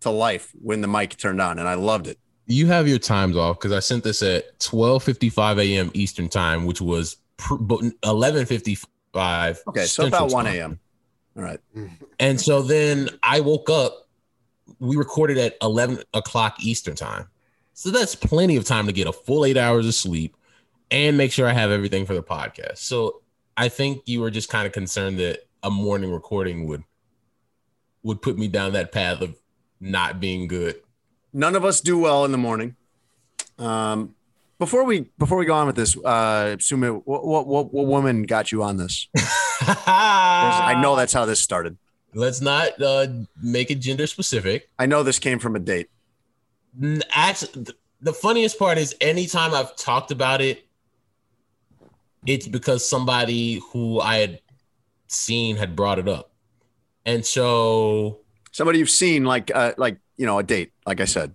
to life when the mic turned on, and I loved it. You have your times off because I sent this at 12:55 a.m. Eastern time, which was 11:55. Okay, so Central about one a.m. All right. Mm-hmm. And so then I woke up. We recorded at 11 o'clock Eastern time. So that's plenty of time to get a full eight hours of sleep and make sure I have everything for the podcast. So I think you were just kind of concerned that a morning recording would would put me down that path of not being good. None of us do well in the morning. Um, before we before we go on with this, uh, Sumit, what what what, what woman got you on this? I know that's how this started. Let's not uh, make it gender specific. I know this came from a date. Actually, the funniest part is anytime I've talked about it, it's because somebody who I had seen had brought it up. And so, Somebody you've seen, like uh, like you know, a date. Like I said,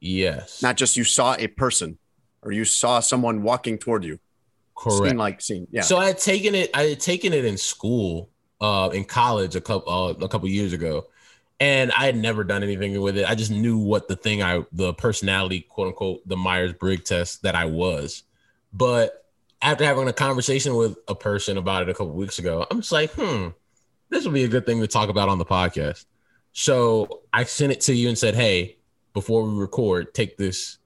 yes, not just you saw a person or you saw someone walking toward you. correct. Seen like seen. Yeah. So I had taken it. I had taken it in school, uh, in college a couple uh, a couple years ago, and I had never done anything with it. I just knew what the thing I the personality quote unquote the Myers Briggs test that I was. But after having a conversation with a person about it a couple weeks ago, I'm just like, hmm, this would be a good thing to talk about on the podcast. So I sent it to you and said, hey, before we record, take this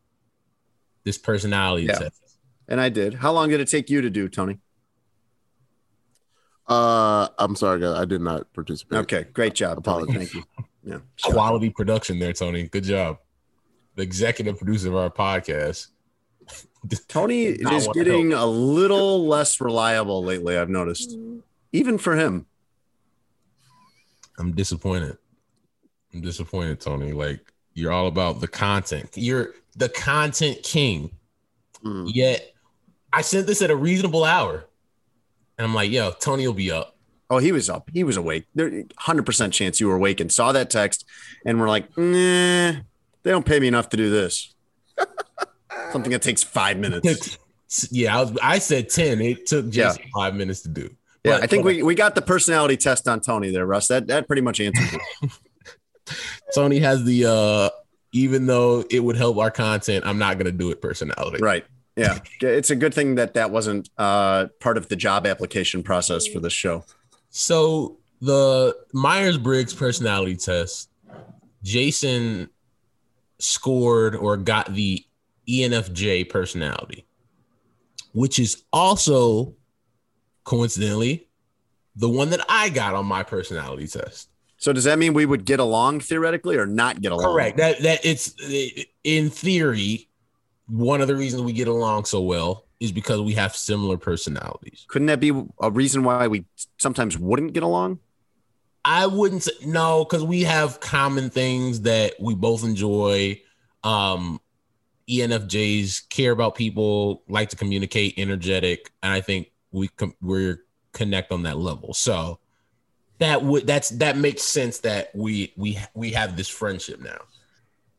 this personality Yeah. test. and I did. How long did it take you to do, Tony? Uh, I'm sorry, guys. I did not participate. Okay, great job. Tony. Apologies. Thank you. Yeah. quality production there, Tony. Good job. The executive producer of our podcast. Tony is getting a little less reliable lately, I've noticed. Even for him. I'm disappointed. I'm disappointed, Tony. Like you're all about the content. You're the content king. Mm. Yet I sent this at a reasonable hour. And I'm like, yo, Tony will be up. Oh, he was up. He was awake. There 100% chance you were awake and saw that text and we're like, nah, they don't pay me enough to do this. Something that takes five minutes. yeah, I was I said 10. It took just five minutes to do. Yeah, I think we, we got the personality test on Tony there, Russ. That that pretty much answers it. Tony has the uh even though it would help our content, I'm not gonna do it personality. Right. Yeah. It's a good thing that that wasn't uh, part of the job application process for this show. So the Myers Briggs personality test, Jason scored or got the ENFJ personality, which is also coincidentally the one that I got on my personality test. So does that mean we would get along theoretically or not get along? Correct. That that it's in theory one of the reasons we get along so well is because we have similar personalities. Couldn't that be a reason why we sometimes wouldn't get along? I wouldn't say no, because we have common things that we both enjoy. Um, ENFJs care about people, like to communicate, energetic, and I think we com- we're connect on that level. So that would that's that makes sense that we we we have this friendship now.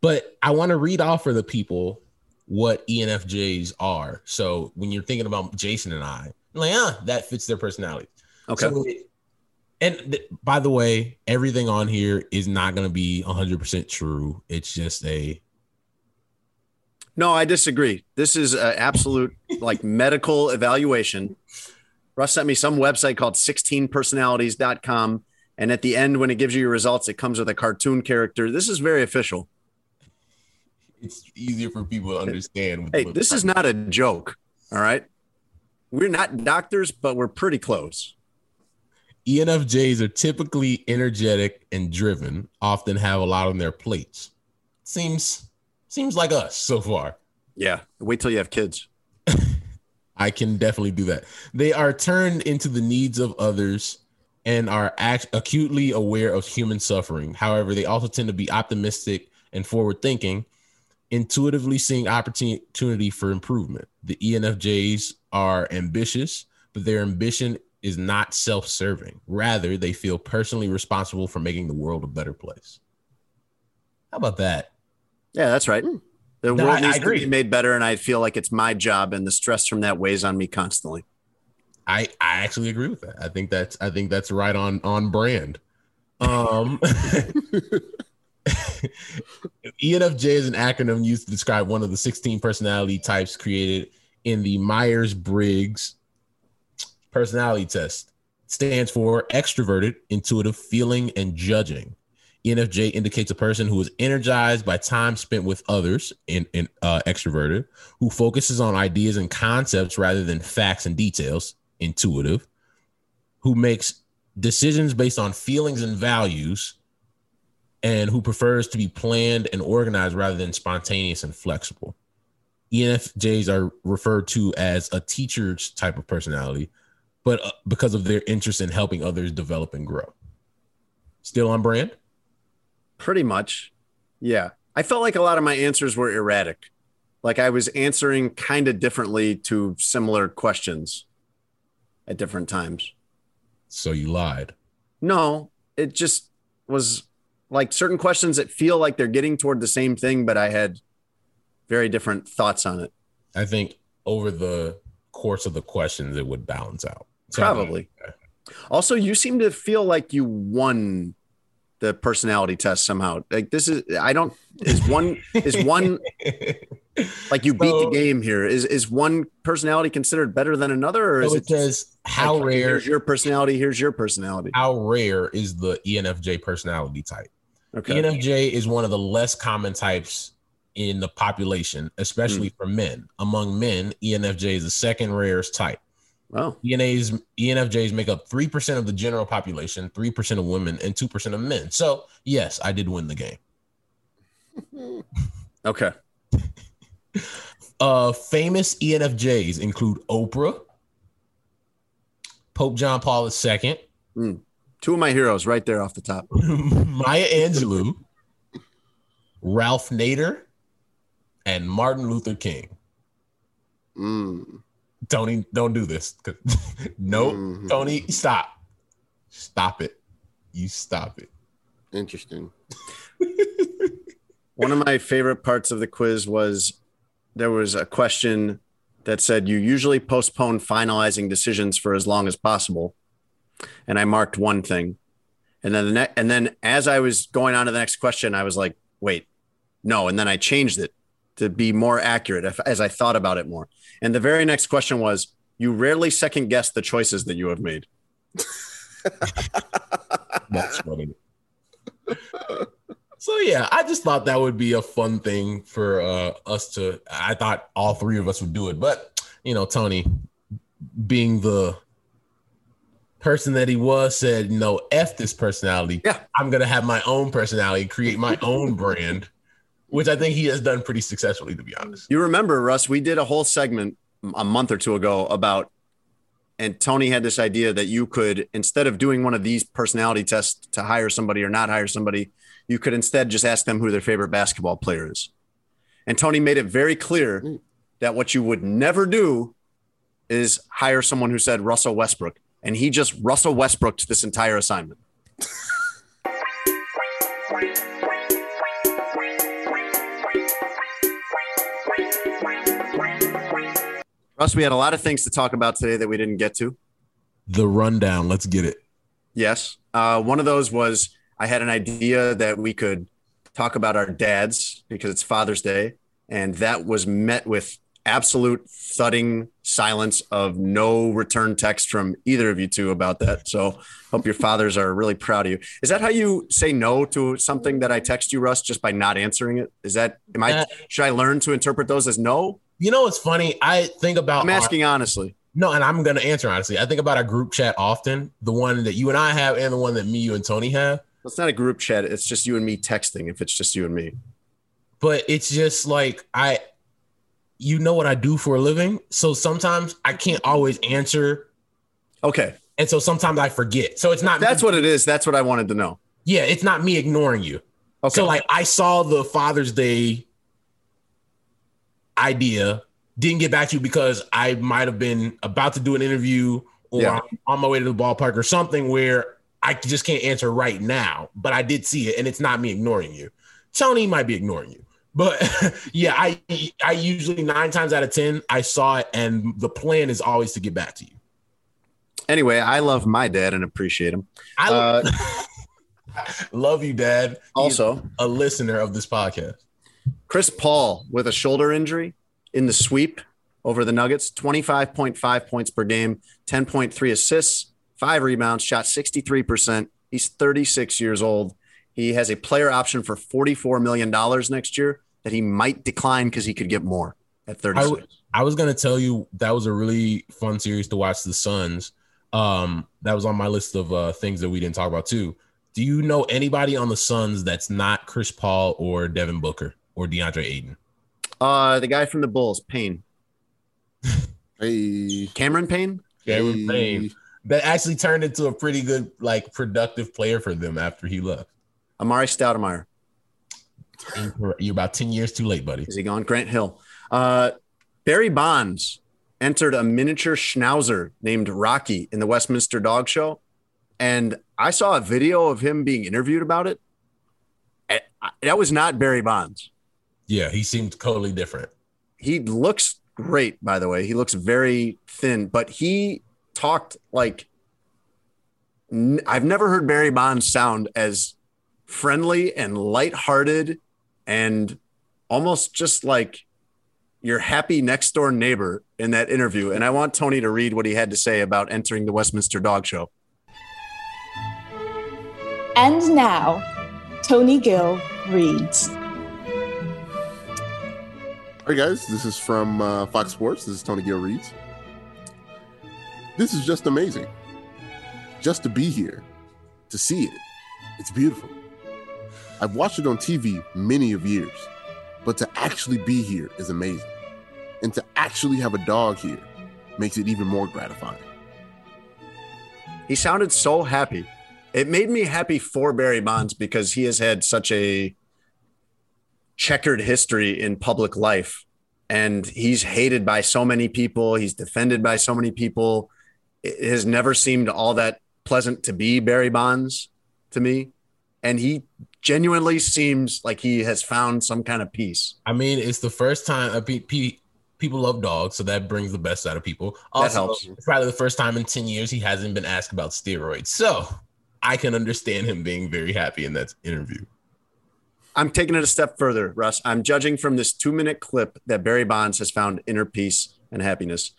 But I want to read off for the people what ENFJs are. So when you're thinking about Jason and I, I'm like, ah, that fits their personality. Okay. So and th- by the way, everything on here is not going to be 100% true. It's just a No, I disagree. This is an absolute like medical evaluation. Russ sent me some website called 16personalities.com. And at the end, when it gives you your results, it comes with a cartoon character. This is very official. it's easier for people to understand. Hey, this is not a joke. All right. We're not doctors, but we're pretty close. ENFJs are typically energetic and driven, often have a lot on their plates. Seems seems like us so far. Yeah. Wait till you have kids. I can definitely do that. They are turned into the needs of others and are act- acutely aware of human suffering. However, they also tend to be optimistic and forward thinking, intuitively seeing opportunity for improvement. The ENFJs are ambitious, but their ambition is not self serving. Rather, they feel personally responsible for making the world a better place. How about that? Yeah, that's right. The No, world I- I needs to be made better, and I feel like it's my job, and the stress from that weighs on me constantly. I I actually agree with that. I think that's I think that's right on on brand. Um ENFJ is an acronym used to describe one of the 16 personality types created in the Myers-Briggs personality test. It stands for extroverted, intuitive, feeling, and judging. ENFJ indicates a person who is energized by time spent with others, in uh, extroverted, who focuses on ideas and concepts rather than facts and details, intuitive, who makes decisions based on feelings and values, and who prefers to be planned and organized rather than spontaneous and flexible. ENFJs are referred to as a teacher's type of personality, but uh, because of their interest in helping others develop and grow. Still on brand? Pretty much. Yeah. I felt like a lot of my answers were erratic. Like I was answering kind of differently to similar questions at different times. So you lied. No, it just was like certain questions that feel like they're getting toward the same thing, but I had very different thoughts on it. I think over the course of the questions, it would balance out. So- Probably. Also, you seem to feel like you won the personality test somehow. Like this is I don't is one is one like you beat So- the game here. Is is one personality considered better than another, or is So it it says how like, rare Here's your personality. Here's your personality. how rare is the ENFJ personality type? Okay. ENFJ is one of the less common types in the population, especially Hmm. for men. Among men, ENFJ is the second rarest type. Well, ENAs, ENFJs make up 3% of the general population, 3% of women, and 2% of men. So, yes, I did win the game. okay. Uh, famous ENFJs include Oprah, Pope John Paul II, Two of my heroes right there off the top. Maya Angelou, Ralph Nader, and Martin Luther King. Mm. Tony, don't do this. no, Mhm. Tony, stop. Stop it. You stop it. Interesting. One of my favorite parts of the quiz was there was a question that said you usually postpone finalizing decisions for as long as possible. And I marked one thing. And then the next and then as I was going on to the next question, I was like, wait, no. And then I changed it to be more accurate if, as I thought about it more. And the very next question was, you rarely second guess the choices that you have made. That's funny. so yeah, I just thought that would be a fun thing for uh, us to. I thought all three of us would do it, but you know, Tony, being the person that he was, said, "No, f this personality. Yeah. I'm gonna have my own personality, create my own brand." Which I think he has done pretty successfully, to be honest. You remember, Russ, we did a whole segment a month or two ago about, and Tony had this idea that you could, instead of doing one of these personality tests to hire somebody or not hire somebody, you could instead just ask them who their favorite basketball player is. And Tony made it very clear that what you would never do is hire someone who said Russell Westbrook. And he just Russell Westbrooked this entire assignment. Russ, we had a lot of things to talk about today that we didn't get to. The rundown. Let's get it. Yes. Uh, one of those was I had an idea that we could talk about our dads because it's Father's Day. And that was met with absolute thudding silence of no return text from either of you two about that. So hope your fathers are really proud of you. Is that how you say no to something that I text you, Russ, just by not answering it? Is that, am I, Uh, should I learn to interpret those as no? You know what's funny? I think about I'm our- asking honestly. No, and I'm gonna answer honestly. I think about our group chat often, the one that you and I have, and the one that me, you, and Tony have. It's not a group chat. It's just you and me texting if it's just you and me. But it's just like I, you know what I do for a living, so sometimes I can't always answer. Okay. and so sometimes I forget. So it's not That's what it is. That's what I wanted to know. Yeah, it's not me ignoring you. Okay. So like I saw the Father's Day idea, didn't get back to you because I might have been about to do an interview or Yeah. On my way to the ballpark or something where I just can't answer right now. But I did see it, and it's not me ignoring you. Tony might be ignoring you. But yeah, I I usually nine times out of ten I saw it, and the plan is always to get back to you. Anyway, I love my dad and appreciate him. I Uh, love you, Dad. He's also, a listener of this podcast. Chris Paul with a shoulder injury in the sweep over the Nuggets, 25.5 points per game, 10.3 assists, five rebounds, shot 63%. He's 36 years old. He has a player option for $44 million next year that he might decline because he could get more at 36. I w- I was gonna tell you that was a really fun series to watch. The Suns. Um, that was on my list of uh, things that we didn't talk about too. Do you know anybody on the Suns that's not Chris Paul or Devin Booker or DeAndre Ayton? uh, the guy from the Bulls, Payne. Hey, Cameron Payne? Cameron hey. Payne. That actually turned into a pretty good, like, productive player for them after he left. Amar'e Stoudemire. You're about ten years too late, buddy. Is he gone? Grant Hill. Uh, Barry Bonds entered a miniature schnauzer named Rocky in the Westminster Dog Show. And I saw a video of him being interviewed about it. That was not Barry Bonds. Yeah, he seemed totally different. He looks great, by the way. He looks very thin, but he talked like n- I've never heard Barry Bonds sound as friendly and lighthearted and almost just like your happy next door neighbor in that interview. And I want Tony to read what he had to say about entering the Westminster Dog Show. And now, Tony Gill reads. All right, guys, this is from uh, Fox Sports. This is Tony Gill Reads. This is just amazing. Just to be here, to see it, it's beautiful. I've watched it on TV many of years, but to actually be here is amazing. And to actually have a dog here makes it even more gratifying. He sounded so happy. It made me happy for Barry Bonds because he has had such a checkered history in public life and he's hated by so many people. He's defended by so many people. It has never seemed all that pleasant to be Barry Bonds to me. And he genuinely seems like he has found some kind of peace. I mean, it's the first time uh, pe- pe- people love dogs, so that brings the best out of people. Also, helps. It's probably the first time in 10 years he hasn't been asked about steroids. So I can understand him being very happy in that interview. I'm taking it a step further, Russ. I'm judging from this two minute clip that Barry Bonds has found inner peace and happiness.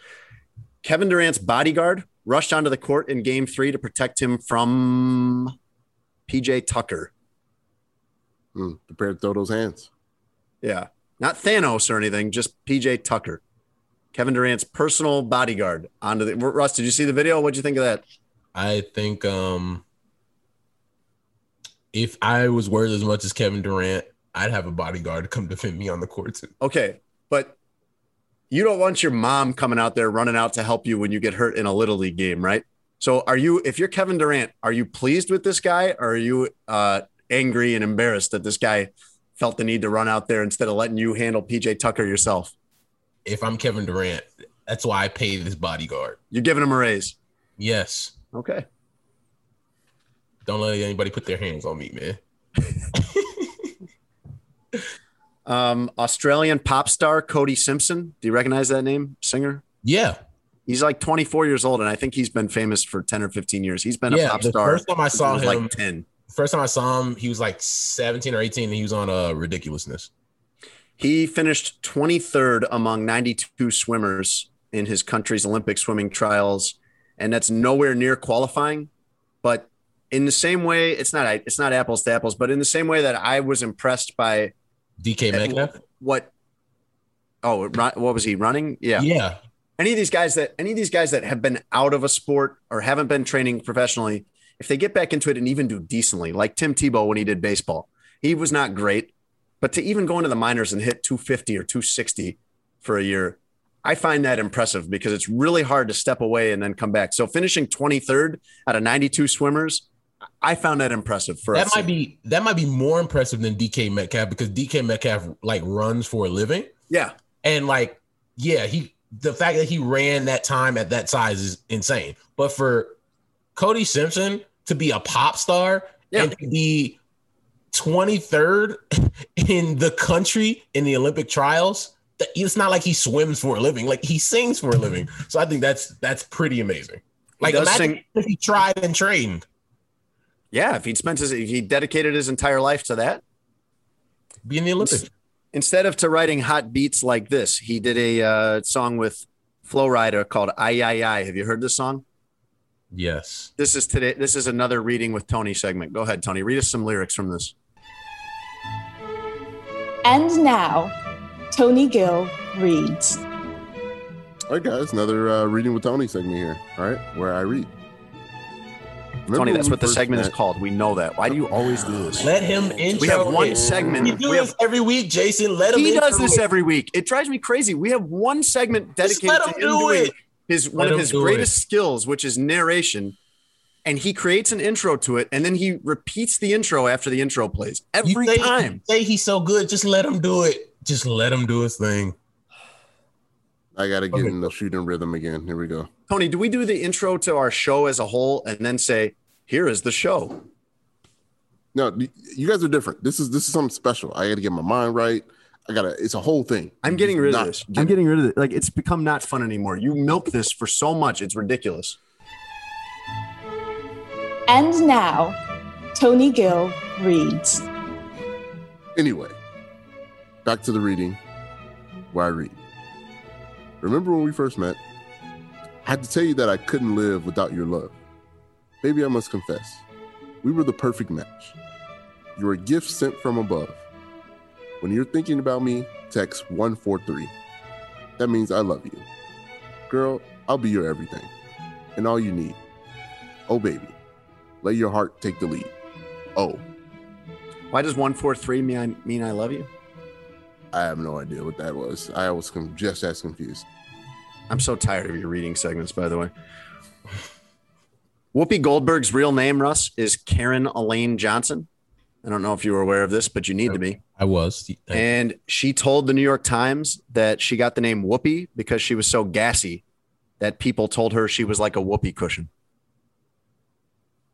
Kevin Durant's bodyguard rushed onto the court in game three to protect him from PJ Tucker. Mm, prepare to throw those hands. Yeah. Not Thanos or anything, just PJ Tucker. Kevin Durant's personal bodyguard onto the Russ. Did you see the video? What'd you think of that? I think um if I was worth as much as Kevin Durant, I'd have a bodyguard come defend me on the court too. Okay, but you don't want your mom coming out there running out to help you when you get hurt in a little league game, right? So, are you, if you're Kevin Durant, are you pleased with this guy, or are you uh, angry and embarrassed that this guy felt the need to run out there instead of letting you handle PJ Tucker yourself? If I'm Kevin Durant, that's why I paid this bodyguard. You're giving him a raise. Yes. Okay. Don't let anybody put their hands on me, man. Um, Australian pop star Cody Simpson. Do you recognize that name? Singer. Yeah. He's like 24 years old, and I think he's been famous for 10 or 15 years. He's been a Yeah, pop the star. first time I saw was him- like 10. First time I saw him, he was like 17 or 18 and he was on a uh, ridiculousness. He finished 23rd among 92 swimmers in his country's Olympic swimming trials, and that's nowhere near qualifying. In the same way, it's not it's not apples to apples, but in the same way that I was impressed by DK Metcalf? what oh what was he running? Yeah. Yeah. Any of these guys that any of these guys that have been out of a sport or haven't been training professionally, if they get back into it and even do decently, like Tim Tebow when he did baseball, he was not great, but to even go into the minors and hit 250 or 260 for a year, I find that impressive because it's really hard to step away and then come back. So finishing 23rd out of 92 swimmers, I found that impressive. For that us. might be that might be more impressive than DK Metcalf because DK Metcalf like runs for a living. yeah. And like, yeah, he the fact that he ran that time at that size is insane. But for Cody Simpson to be a pop star Yeah. and to be 23rd in the country in the Olympic trials, it's not like he swims for a living, like he sings for a living. So I think that's that's pretty amazing. Like imagine sing- if he tried and trained, Yeah. If he'd spent his, if he dedicated his entire life to that, be in the Olympics. instead of to writing hot beats like this, he did a uh, song with Flo Rida called "I I I." Have you heard this song? Yes. This is today. This is another reading with Tony segment. Go ahead, Tony. Read us some lyrics from this. And now, Tony Gill reads. All right, guys, another uh, reading with Tony segment here. All right, where I read. Remember Tony, that's what the first segment is called. We know that. Why do you always do this? Let him intro. We have one it. segment. We do We this have- every week, Jason. Let him. He does this it. every week. It drives me crazy. We have one segment Just dedicated let to him him do doing it. his one Let of his do greatest skills, which is narration. And he creates an intro to it, and then he repeats the intro after the intro plays every You say, time. Say he's so good. Just let him do it. Just let him do his thing. I got to get Okay. in the shooting rhythm again. Here we go. Tony, do we do the intro to our show as a whole and then say, "Here is the show"? No, you guys are different. This is this is something special. I got to get my mind right. I got to. It's a whole thing. I'm getting rid of Not- this. I'm getting rid of it. Like it's become not fun anymore. You milk this for so much, it's ridiculous. And now, Tony Gill reads. Anyway, back to the reading where I read. Remember when we first met? I had to tell you that I couldn't live without your love. Baby, I must confess, we were the perfect match. You're a gift sent from above. When you're thinking about me, text 143. That means I love you. Girl, I'll be your everything and all you need. Oh, baby, let your heart take the lead. Oh, Why does one four three mean I mean I love you? I have no idea what that was. I was just as confused. I'm so tired of your reading segments, by the way. Whoopi Goldberg's real name, Russ, is Karen Elaine Johnson. I don't know if you were aware of this, but you need to be. I was. And she told the New York Times that she got the name Whoopi because she was so gassy that people told her she was like a whoopee cushion.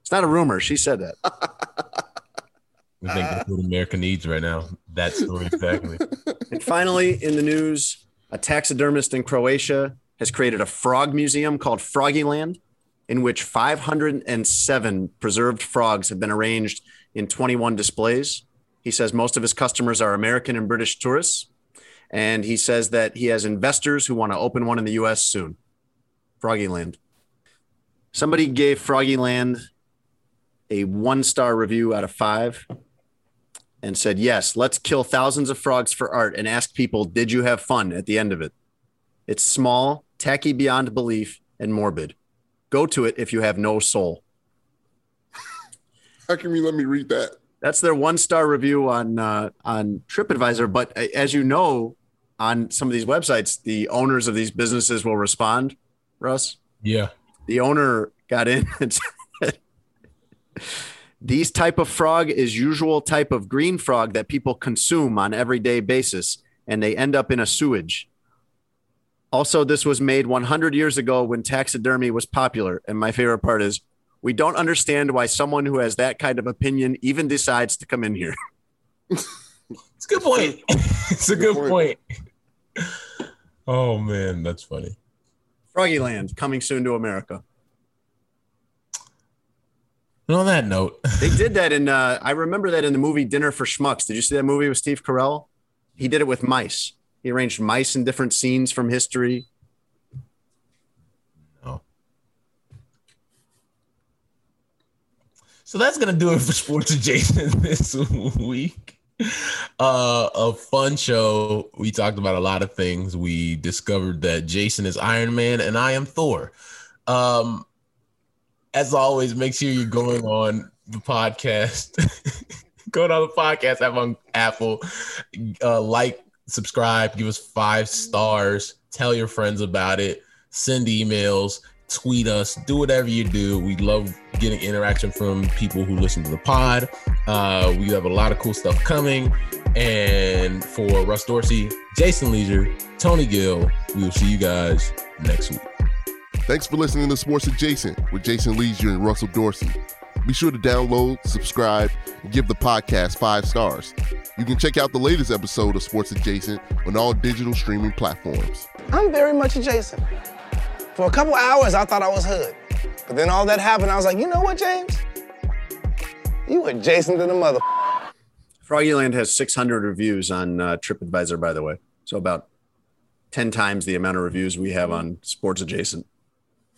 It's not a rumor. She said that. I think that's what America needs right now. That story exactly. And finally, in the news, a taxidermist in Croatia has created a frog museum called Froggyland, in which 507 preserved frogs have been arranged in 21 displays. He says most of his customers are American and British tourists. And he says that he has investors who want to open one in the US soon. Froggyland. Somebody gave Froggyland a one star review out of five and said, Yes, let's kill thousands of frogs for art and ask people, Did you have fun at the end of it? It's small, tacky beyond belief, and morbid. Go to it if you have no soul. How can you let me read that? That's their one star review on uh, on TripAdvisor. But uh, as you know, on some of these websites, the owners of these businesses will respond. Russ, Yeah. the owner got in and said, these type of frog is usual type of green frog that people consume on everyday basis and they end up in a sewage also this was made 100 years ago when taxidermy was popular and my favorite part is we don't understand why someone who has that kind of opinion even decides to come in here It's a good point. it's a Good good point. Oh man, that's funny. Froggy Land coming soon to america And on that note, They did that in. Uh, I remember that in the movie Dinner for Schmucks. Did you see that movie with Steve Carell? He did it with mice. He arranged mice in different scenes from history. no. So that's gonna do it for sports adjacent this week. Uh, a fun show. We talked about a lot of things. We discovered that Jason is Iron Man and I am Thor. Um, as always, make sure you're going on the podcast. going on the podcast app on Apple. Uh, like, subscribe, give us five stars, tell your friends about it, send emails, tweet us, do whatever you do. We love getting interaction from people who listen to the pod. Uh, we have a lot of cool stuff coming. And for Russ Dorsey, Jason Lieser, Tony Gill, we will see you guys next week. Thanks for listening to Sports Adjacent with Jason Lieser and Russell Dorsey. Be sure to download, subscribe, and give the podcast five stars. You can check out the latest episode of Sports Adjacent on all digital streaming platforms. I'm very much adjacent. For a couple hours, I thought I was hood. But then all that happened, I was like, you know what, James? You are adjacent to the mother. Froggyland has 600 reviews on uh, TripAdvisor, by the way. So about 10 times the amount of reviews we have on Sports Adjacent.